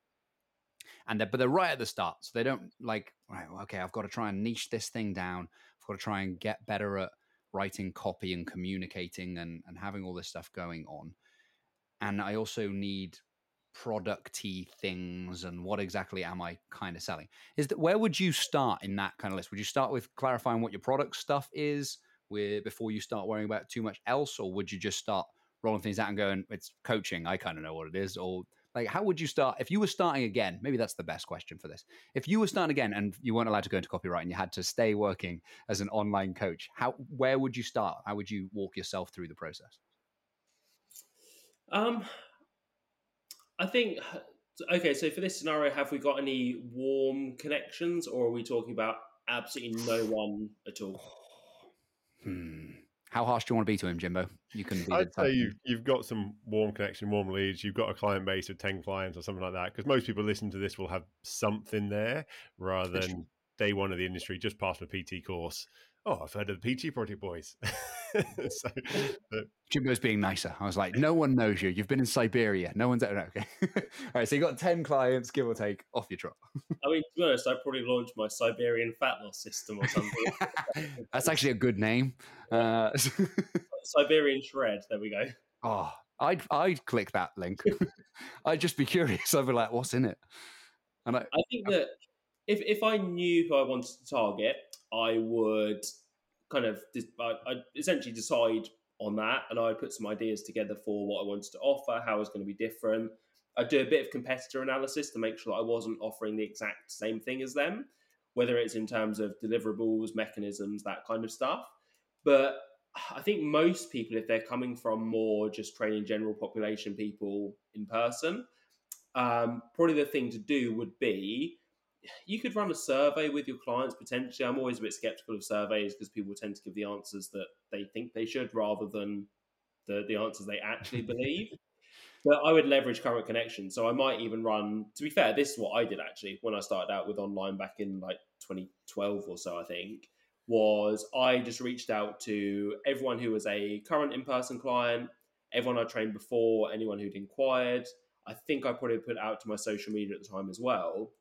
And they're, but they're right at the start, so they don't like right. Okay, I've got to try and niche this thing down. I've got to try and get better at writing copy and communicating and and having all this stuff going on. And I also need producty things and what exactly am I kind of selling? Is that where would you start in that kind of list? Would you start with clarifying what your product stuff is? Before you start worrying about too much else, or would you just start rolling things out and going, it's coaching. I kind of know what it is. Or like, how would you start if you were starting again? Maybe that's the best question for this. If you were starting again and you weren't allowed to go into copyright and you had to stay working as an online coach, how where would you start? How would you walk yourself through the process? Um, I think okay. So for this scenario, have we got any warm connections, or are we talking about absolutely no one at all? Hmm. How harsh do you want to be to him, Jimbo? You can. Be I'd say you've, you've got some warm connection, warm leads. You've got a client base of ten clients or something like that. Because most people listen to this will have something there, rather than day one of the industry, just passed a PT course. Oh, I've heard of the PT Project Boys. so, but... Jimbo's being nicer. I was like, no one knows you. You've been in Siberia. No one's ever. Okay. All right. So you got 10 clients, give or take, off your trot. I mean, to be honest, I probably launched my Siberian fat loss system or something. That's actually a good name. Uh... Siberian shred. There we go. Oh, I'd, I'd click that link. I'd just be curious. I'd be like, what's in it? And I, I think that if, if I knew who I wanted to target, I would kind of I, essentially decide on that, and I'd put some ideas together for what I wanted to offer, how it's going to be different. I'd do a bit of competitor analysis to make sure I wasn't offering the exact same thing as them, whether it's in terms of deliverables, mechanisms, that kind of stuff. But I think most people, if they're coming from more just training general population people in person, um, probably the thing to do would be you could run a survey with your clients potentially. I'm always a bit skeptical of surveys because people tend to give the answers that they think they should rather than the, the answers they actually believe. But I would leverage current connections. So I might even run, to be fair, this is what I did actually when I started out with online back in like 2012 or so, I think, was I just reached out to everyone who was a current in person client, everyone I trained before, anyone who'd inquired. I think I probably put out to my social media at the time as well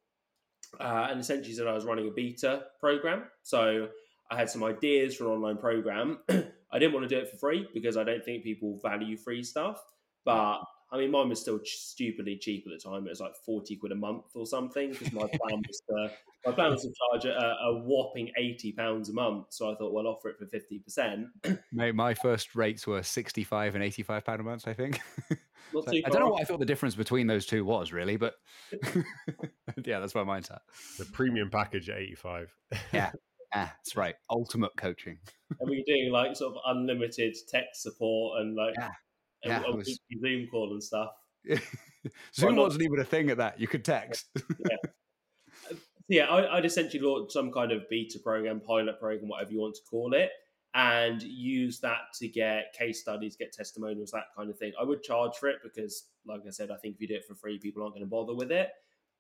uh, and essentially said I was running a beta program. So I had some ideas for an online program. I didn't want to do it for free because I don't think people value free stuff. But I mean, mine was still ch- stupidly cheap at the time. It was like forty quid a month or something because my plan was to my plan was to charge a, a whopping eighty pounds a month. So I thought, well, I'll offer it for fifty percent. Mate, my first rates were sixty-five and eighty-five pound a month. I think. I don't know what I thought the difference between those two was really, but yeah, that's my mindset. The premium package at 85. yeah. Yeah, that's right. Ultimate coaching. and we're doing like sort of unlimited tech support and like yeah. Yeah, a, a was... Zoom call and stuff. Zoom wasn't even a thing at that. You could text. yeah. Uh, yeah, I, I'd essentially launch some kind of beta program, pilot program, whatever you want to call it, and use that to get case studies, get testimonials, that kind of thing. I would charge for it because, like I said, I think if you do it for free, people aren't going to bother with it.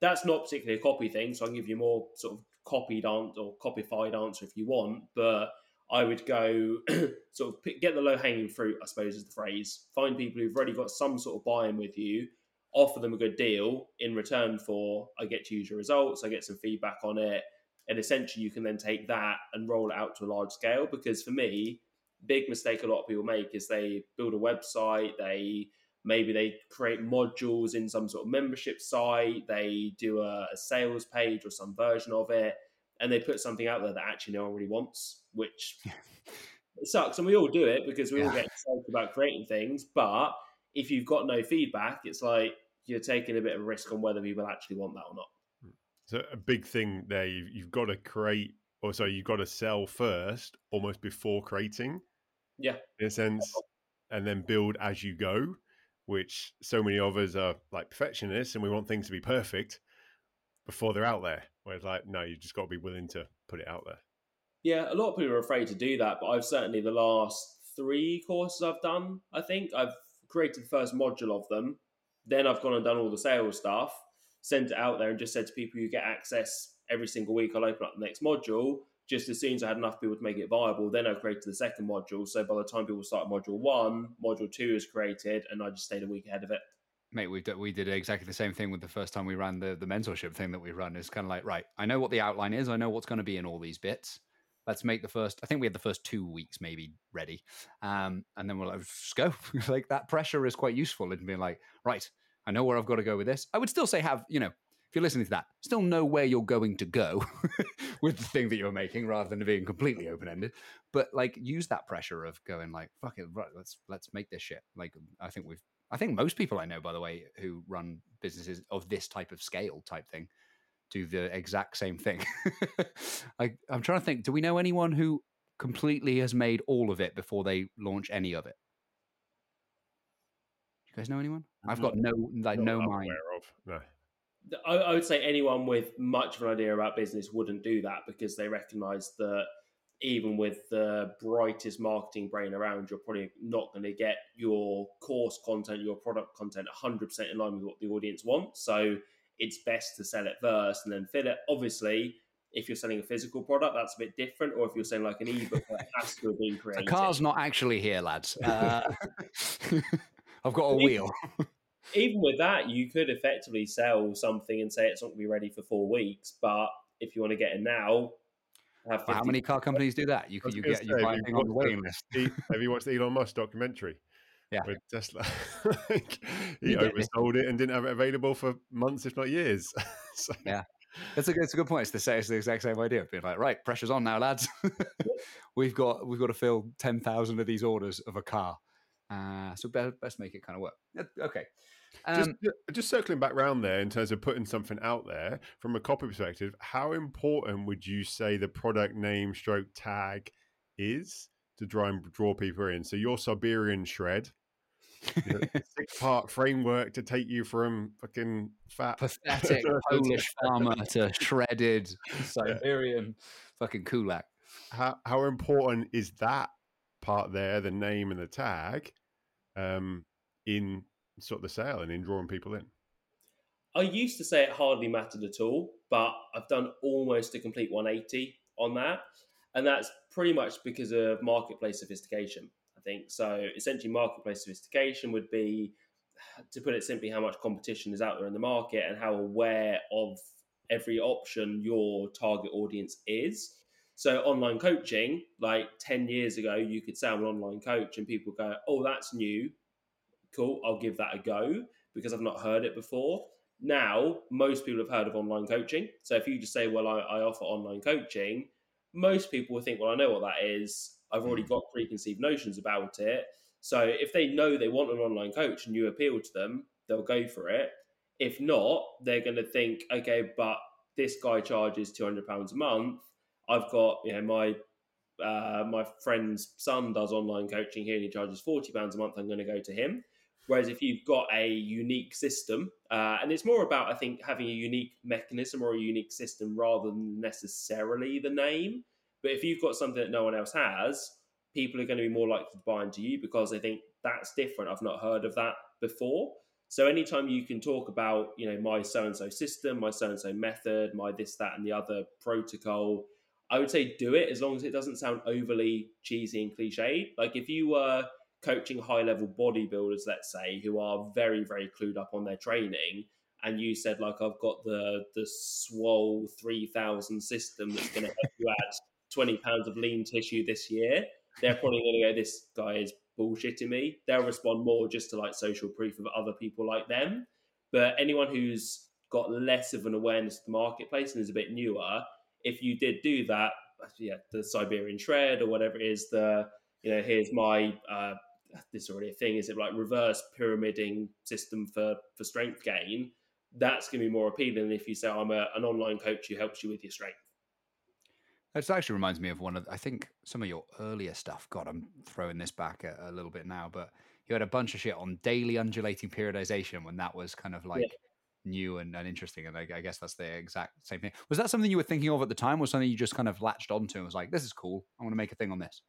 That's not particularly a copy thing, so I'll give you more sort of copied answer or copified answer if you want. But I would go sort of pick, get the low hanging fruit, I suppose is the phrase. Find people who've already got some sort of buy in with you, offer them a good deal in return for I get to use your results, I get some feedback on it, and essentially you can then take that and roll it out to a large scale because for me big mistake a lot of people make is they build a website they maybe they create modules in some sort of membership site they do a, a sales page or some version of it and they put something out there that actually no one really wants which it sucks and we all do it because we yeah. all get excited about creating things but if you've got no feedback it's like you're taking a bit of a risk on whether people actually want that or not so a big thing there, you've, you've got to create, or so you've got to sell first, almost before creating. Yeah, in a sense, and then build as you go. Which so many of us are like perfectionists, and we want things to be perfect before they're out there. Whereas, like, no, you just got to be willing to put it out there. Yeah, a lot of people are afraid to do that, but I've certainly the last three courses I've done, I think I've created the first module of them. Then I've gone and done all the sales stuff sent it out there and just said to people, you get access every single week. I'll open up the next module. Just as soon as I had enough people to make it viable, then I created the second module. So by the time people start module one, module two is created, and I just stayed a week ahead of it. Mate, we did, we did exactly the same thing with the first time we ran the the mentorship thing that we run. It's kind of like, right, I know what the outline is. I know what's going to be in all these bits. Let's make the first. I think we had the first two weeks maybe ready, um, and then we'll like, just go. like that pressure is quite useful in being like, right, I know where I've got to go with this. I would still say have, you know, you're listening to that, still know where you're going to go with the thing that you're making rather than being completely open ended. But like use that pressure of going like, fuck it, right, let's let's make this shit. Like I think we've I think most people I know, by the way, who run businesses of this type of scale type thing, do the exact same thing. I, I'm trying to think, do we know anyone who completely has made all of it before they launch any of it? You guys know anyone? I've got no like no mind. Of, no. I, I, would say anyone with much of an idea about business wouldn't do that because they recognise that even with the brightest marketing brain around, you're probably not going to get your course content, your product content 100% in line with what the audience wants. So it's best to sell it first and then fill it. Obviously, if you're selling a physical product, that's a bit different. Or if you're selling like an ebook that has to have been created. The car's not actually here, lads. Uh, I've got a wheel. Even with that, you could effectively sell something and say it's not going to be ready for four weeks. But if you want to get it now, well, how many car companies do that? You can you get you buy thing on the waiting list. have you watched the Elon Musk documentary? Yeah, with Tesla, like, he oversold it and didn't have it available for months, if not years. so. Yeah, that's a good, it's a good point. It's the, same, it's the exact same idea. Being like, right, pressure's on now, lads. we've got we've got to fill ten thousand of these orders of a car. Uh, so best, best make it kind of work. Okay. Um, just, just circling back around there in terms of putting something out there from a copy perspective, how important would you say the product name stroke tag is to try and draw people in? So your Siberian shred, you know, six part framework to take you from fucking fat pathetic Polish farmer to shredded Siberian yeah. fucking kulak. How how important is that part there, the name and the tag, um, in sort of the sale and in drawing people in? I used to say it hardly mattered at all, but I've done almost a complete 180 on that. And that's pretty much because of marketplace sophistication, I think. So essentially, marketplace sophistication would be, to put it simply, how much competition is out there in the market and how aware of every option your target audience is. So online coaching, like 10 years ago, you could say I'm an online coach and people go, oh, that's new. Cool, I'll give that a go because I've not heard it before. Now, most people have heard of online coaching. So if you just say, well, I, I offer online coaching, most people will think, well, I know what that is. I've already got preconceived notions about it. So if they know they want an online coach and you appeal to them, they'll go for it. If not, they're going to think, okay, but this guy charges two hundred pounds a month. I've got you know my uh, my friend's son does online coaching here and he charges forty pounds a month. I'm going to go to him. Whereas if you've got a unique system, uh, and it's more about I think having a unique mechanism or a unique system rather than necessarily the name. But if you've got something that no one else has, people are going to be more likely to buy into you because they think that's different. I've not heard of that before. So anytime you can talk about, you know, my so and so system, my so and so method, my this, that, and the other protocol, I would say do it as long as it doesn't sound overly cheesy and cliched. Like if you were coaching high level bodybuilders, let's say, who are very, very clued up on their training, and you said like I've got the the swole three thousand system that's going to help you add twenty pounds of lean tissue this year, they're probably going to go, this guy is bullshitting me. They'll respond more just to like social proof of other people like them. But anyone who's got less of an awareness of the marketplace and is a bit newer, if you did do that, yeah, the Siberian shred or whatever it is, the you know, here's my uh, this is already a thing. Is it like reverse pyramiding system for for strength gain? That's going to be more appealing than if you say I'm a, an online coach who helps you with your strength. This actually reminds me of one of I think some of your earlier stuff. God, I'm throwing this back a, a little bit now, but you had a bunch of shit on daily undulating periodization when that was kind of like yeah. new and, and, interesting. And I, I, guess that's the exact same thing. Was that something you were thinking of at the time, or something you just kind of latched onto and was like, "This is cool. I want to make a thing on this."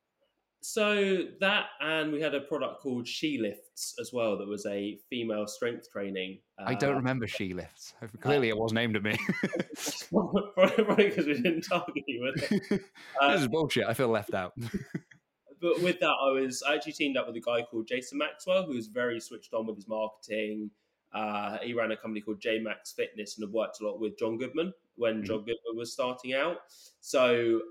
So that, and we had a product called She Lifts as well. That was a female strength training. I don't uh, remember She Lifts. Clearly, uh, it was named at me. probably because we didn't target you with it. Uh, this is bullshit. I feel left out. but with that, I was I actually teamed up with a guy called Jason Maxwell, who's very switched on with his marketing. Uh, he ran a company called J Max Fitness and had worked a lot with Jon Goodman when mm-hmm. Jon Goodman was starting out. So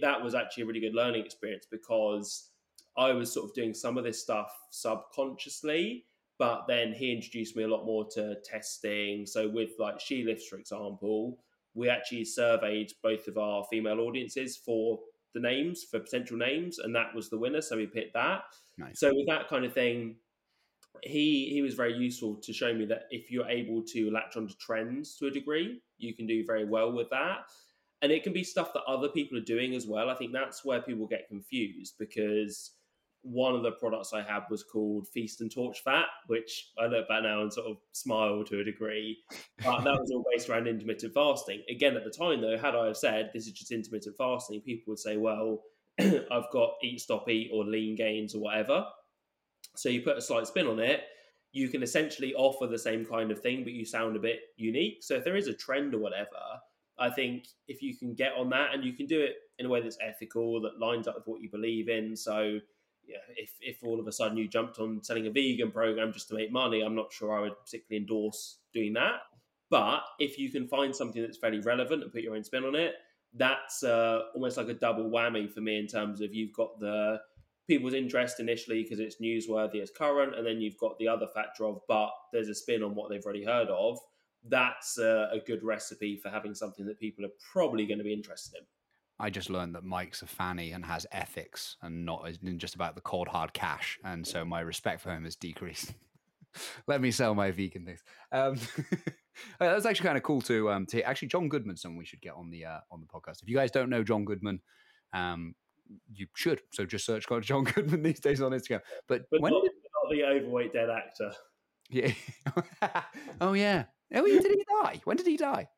that was actually a really good learning experience because I was sort of doing some of this stuff subconsciously, but then he introduced me a lot more to testing. So with like she lifts, for example, we actually surveyed both of our female audiences for the names for potential names, and that was the winner. So we picked that. Nice. So with that kind of thing, he he was very useful to show me that if you're able to latch onto trends to a degree, you can do very well with that and it can be stuff that other people are doing as well. I think that's where people get confused because one of the products I had was called Feast and Torch Fat, which I look back now and sort of smile to a degree. But that was all based around intermittent fasting. Again, at the time though, had I have said this is just intermittent fasting, people would say, well, I've got eat, stop, eat, or lean gains or whatever. So you put a slight spin on it. You can essentially offer the same kind of thing, but you sound a bit unique. So if there is a trend or whatever, I think if you can get on that and you can do it in a way that's ethical, that lines up with what you believe in. So, yeah, if, if all of a sudden you jumped on selling a vegan program just to make money, I'm not sure I would particularly endorse doing that. But if you can find something that's fairly relevant and put your own spin on it, that's uh, almost like a double whammy for me in terms of you've got the people's interest initially because it's newsworthy, it's current, and then you've got the other factor of, but there's a spin on what they've already heard of that's a, a good recipe for having something that people are probably going to be interested in. I just learned that Mike's a fanny and has ethics and not just about the cold hard cash. And so my respect for him has decreased. Let me sell my vegan things. Um, that's actually kind of cool to um, to actually Jon Goodman, someone we should get on the uh, on the podcast. If you guys don't know Jon Goodman, um, you should. So just search Jon Goodman these days on Instagram. But, but when not, did... not the overweight dead actor. Yeah. oh yeah. Oh, did he die? When did he die?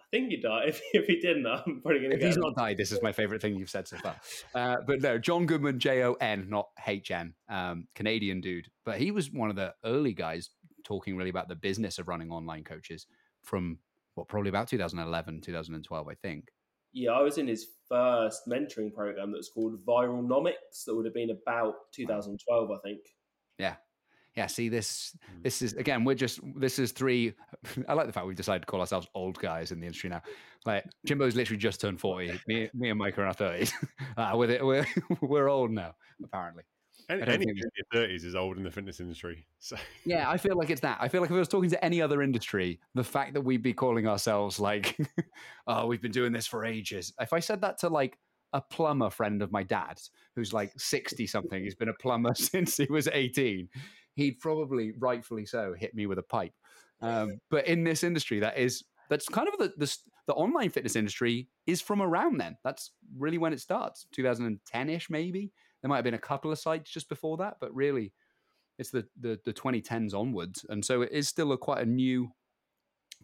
I think he died. If, if he didn't, I'm probably going to. If he's not died, this is my favorite thing you've said so far. Uh, but no, Jon Goodman, J O N, not H N, um, Canadian dude. But he was one of the early guys talking really about the business of running online coaches from what probably about 2011, 2012, I think. Yeah, I was in his first mentoring program that's called Viralnomics. That would have been about 2012, I think. Yeah, yeah, see this mm. this is again, we're just this is three I like the fact we've decided to call ourselves old guys in the industry now. Like Jimbo's literally just turned 40. Me, me and Mike are in our 30s. Uh, we're, we're we're old now, apparently. Any, anything in your thirties is old in the fitness industry. So yeah, I feel like it's that. I feel like if I was talking to any other industry, the fact that we'd be calling ourselves like, "Oh, we've been doing this for ages." If I said that to like a plumber friend of my dad's who's like 60 something. He's been a plumber since he was 18. He'd probably, rightfully so, hit me with a pipe. Um, but in this industry, that is that's kind of the, the, the online fitness industry is from around then. That's really when it starts, 2010 ish maybe. There might have been a couple of sites just before that, but really, it's the the, the 2010s onwards, and so it is still a quite a new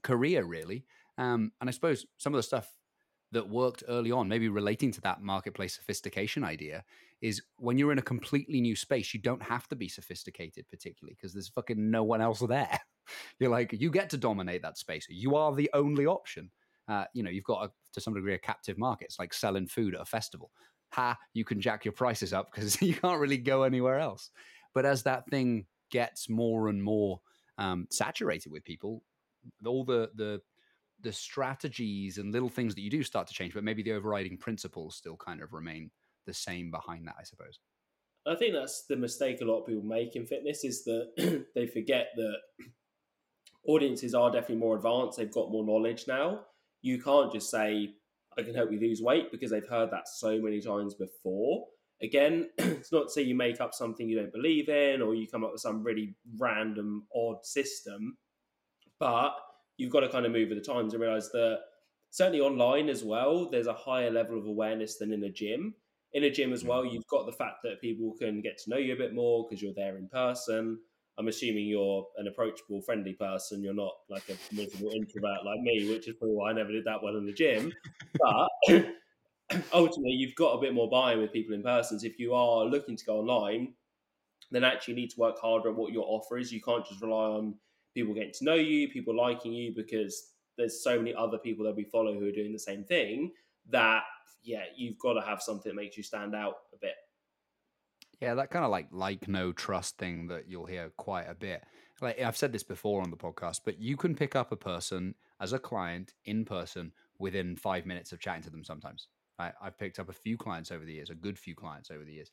career, really. Um, and I suppose some of the stuff that worked early on, maybe relating to that marketplace sophistication idea, is when you're in a completely new space, you don't have to be sophisticated particularly because there's fucking no one else there. you're like, you get to dominate that space. You are the only option. Uh, you know, you've got a, to some degree a captive market. It's like selling food at a festival. Ha, you can jack your prices up because you can't really go anywhere else. But as that thing gets more and more um, saturated with people, all the the the strategies and little things that you do start to change, but maybe the overriding principles still kind of remain the same behind that, I suppose. I think that's the mistake a lot of people make in fitness is that they forget that audiences are definitely more advanced. They've got more knowledge now. You can't just say, I can help you lose weight because they've heard that so many times before. Again, it's not to say you make up something you don't believe in or you come up with some really random, odd system, but you've got to kind of move with the times and realize that certainly online as well, there's a higher level of awareness than in a gym. In a gym as well, mm. you've got the fact that people can get to know you a bit more because you're there in person. I'm assuming you're an approachable, friendly person. You're not like a miserable introvert like me, which is probably why I never did that well in the gym. But ultimately, you've got a bit more buy-in with people in person. So if you are looking to go online, then actually you need to work harder at what your offer is. You can't just rely on people getting to know you, people liking you, because there's so many other people that we follow who are doing the same thing. That yeah, you've got to have something that makes you stand out a bit. Yeah, that kind of like like no trust thing that you'll hear quite a bit. Like I've said this before on the podcast, but you can pick up a person as a client in person within five minutes of chatting to them. Sometimes I, I've picked up a few clients over the years, a good few clients over the years.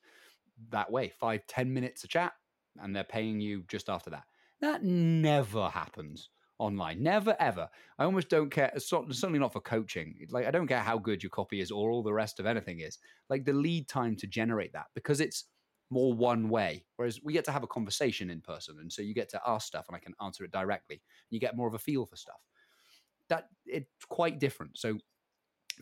That way, five ten minutes of chat, and they're paying you just after that. That never happens online. Never ever. I almost don't care. Certainly not for coaching. Like I don't care how good your copy is or all the rest of anything is. Like the lead time to generate that because it's more one way. Whereas we get to have a conversation in person, and so you get to ask stuff, and I can answer it directly. You get more of a feel for stuff. That it's quite different. So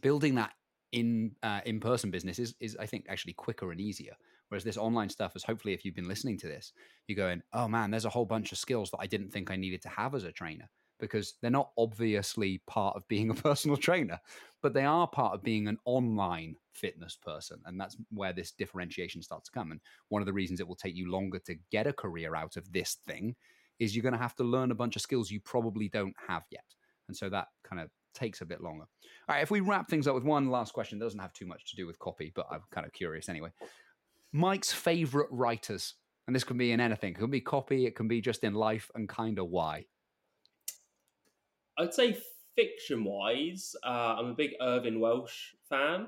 building that in uh, in person business is is I think actually quicker and easier. Whereas this online stuff is hopefully if you've been listening to this, you're going, oh man, there's a whole bunch of skills that I didn't think I needed to have as a trainer because they're not obviously part of being a personal trainer, but they are part of being an online fitness person. And that's where this differentiation starts to come. And one of the reasons it will take you longer to get a career out of this thing is you're going to have to learn a bunch of skills you probably don't have yet. And so that kind of takes a bit longer. All right, if we wrap things up with one last question, it doesn't have too much to do with copy, but I'm kind of curious anyway. Mike's favorite writers, and this can be in anything. It can be copy, it can be just in life, and kind of why. I'd say fiction wise, uh, I'm a big Irvine Welsh fan,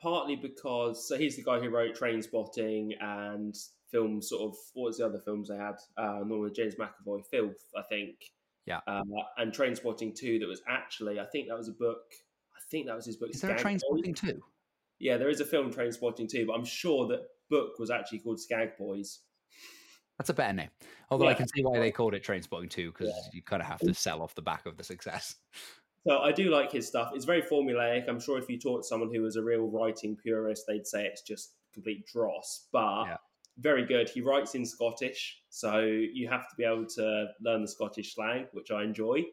partly because so he's the guy who wrote Trainspotting and films sort of what was the other films they had? Uh, with James McAvoy, Filth, I think. Yeah. Uh, and Trainspotting 2, that was actually, I think that was a book. I think that was his book. Is there a Trainspotting 2? Yeah, there is a film Trainspotting 2, but I'm sure that book was actually called Skagboys. That's a better name. Although yeah. I can see why they called it Trainspotting 2 because yeah. you kind of have to sell off the back of the success. So I do like his stuff. It's very formulaic. I'm sure if you talk to someone who was a real writing purist, they'd say it's just complete dross. But yeah. very good. He writes in Scottish, so you have to be able to learn the Scottish slang, which I enjoy.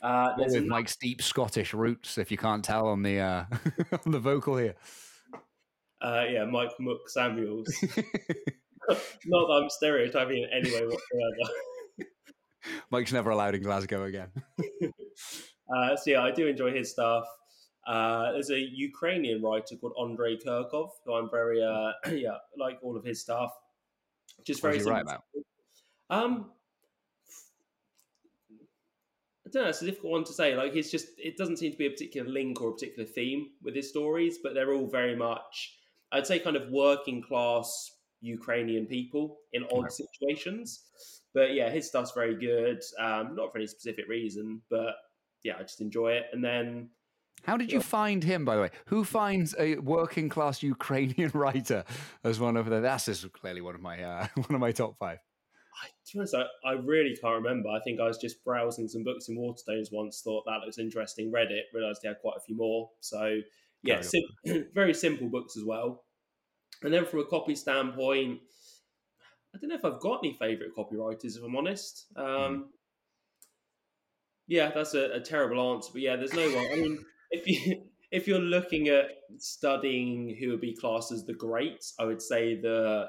Uh, with Mike's deep Scottish roots, if you can't tell on the uh, on the vocal here. Uh, yeah, Mike Mook Samuels. Not that I'm stereotyping in any way whatsoever. Mike's never allowed in Glasgow again. uh, so yeah, I do enjoy his stuff. Uh, there's a Ukrainian writer called Andrei Kurkov, who I'm very uh, yeah like all of his stuff. Just very. Right about? Um, I don't know. It's a difficult one to say. Like, it's just it doesn't seem to be a particular link or a particular theme with his stories, but they're all very much I'd say kind of working class Ukrainian people in odd situations. But yeah, his stuff's very good. Um, not for any specific reason, but yeah, I just enjoy it. And then How did you find him, by the way? Who finds a working class Ukrainian writer as one of the? That's just clearly one of my uh, one of my top five. I, I, I really can't remember. I think I was just browsing some books in Waterstones once, thought that looks interesting, read it, realised he had quite a few more. So yeah, sim- very simple books as well. And then from a copy standpoint, I don't know if I've got any favourite copywriters, if I'm honest. Um, mm. Yeah, that's a, a, terrible answer, but yeah, there's no one. I mean, if you if you're looking at studying who would be classed as the greats, I would say the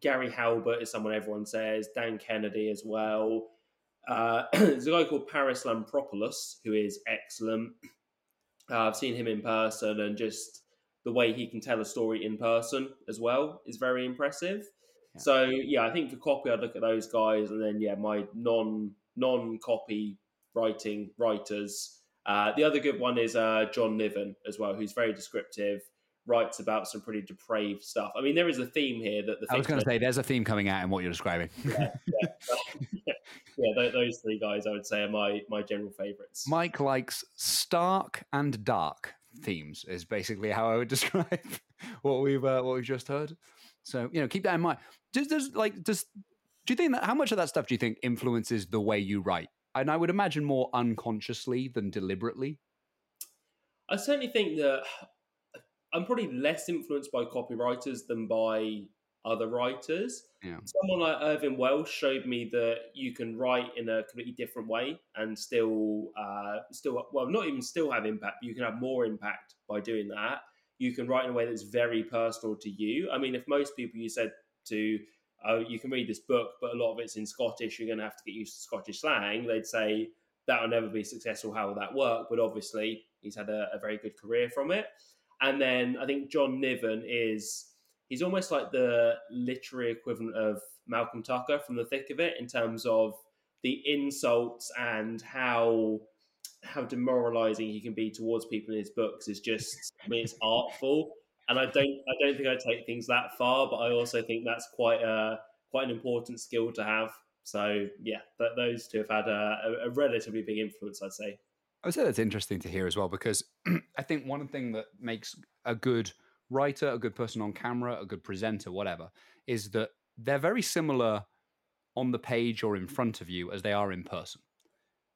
Gary Halbert is someone everyone says. Dan Kennedy as well. Uh, there's a guy called Paris Lampropoulos who is excellent. Uh, I've seen him in person, and just the way he can tell a story in person as well is very impressive. Yeah. So yeah, I think for copy, I'd look at those guys, and then yeah, my non non copy writing writers. Uh, the other good one is uh, John Niven as well, who's very descriptive, writes about some pretty depraved stuff. I mean, there is a theme here that the I was going to say there's a theme coming out in what you're describing. yeah, yeah. yeah, those three guys I would say are my my general favorites. Mike likes stark and dark themes is basically how I would describe what we've uh, what we've just heard. So you know, keep that in mind. Does, does like does do you think that how much of that stuff do you think influences the way you write? And I would imagine more unconsciously than deliberately. I certainly think that I'm probably less influenced by copywriters than by other writers. Yeah. Someone like Irvine Welsh showed me that you can write in a completely different way and still, uh, still, well, not even still have impact, but you can have more impact by doing that. You can write in a way that's very personal to you. I mean, if most people you said to, oh, you can read this book, but a lot of it's in Scottish, you're going to have to get used to Scottish slang, they'd say that will never be successful. How will that work? But obviously, he's had a, a very good career from it. And then I think John Niven is he's almost like the literary equivalent of Malcolm Tucker from The Thick of It in terms of the insults and how how demoralizing he can be towards people in his books is just I mean it's artful. And I don't I don't think I take things that far but I also think that's quite a quite an important skill to have. So yeah that those two have had a, a relatively big influence I'd say. I would say that's interesting to hear as well because I think one thing that makes a good writer, a good person on camera, a good presenter, whatever, is that they're very similar on the page or in front of you as they are in person.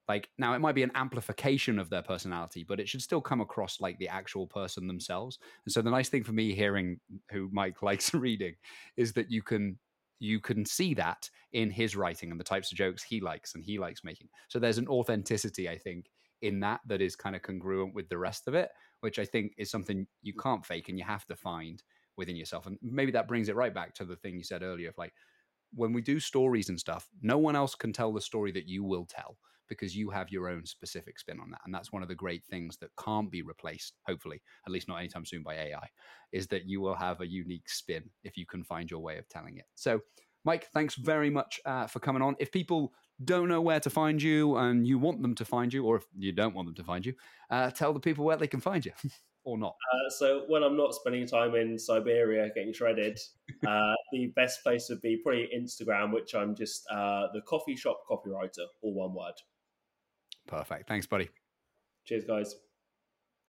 Like now, it might be an amplification of their personality, but it should still come across like the actual person themselves. And so, the nice thing for me hearing who Mike likes reading is that you can you can see that in his writing and the types of jokes he likes and he likes making. So there's an authenticity, I think, in that that is kind of congruent with the rest of it, which I think is something you can't fake and you have to find within yourself. And maybe that brings it right back to the thing you said earlier of like when we do stories and stuff, no one else can tell the story that you will tell because you have your own specific spin on that. And that's one of the great things that can't be replaced, hopefully, at least not anytime soon by AI, is that you will have a unique spin if you can find your way of telling it. So, Mike, thanks very much uh, for coming on. If people don't know where to find you and you want them to find you, or if you don't want them to find you, uh, tell the people where they can find you. or not? Uh, so when I'm not spending time in Siberia getting shredded, uh, the best place would be probably Instagram, which I'm just uh, the coffee shop copywriter, all one word. Perfect. Thanks, buddy. Cheers, guys.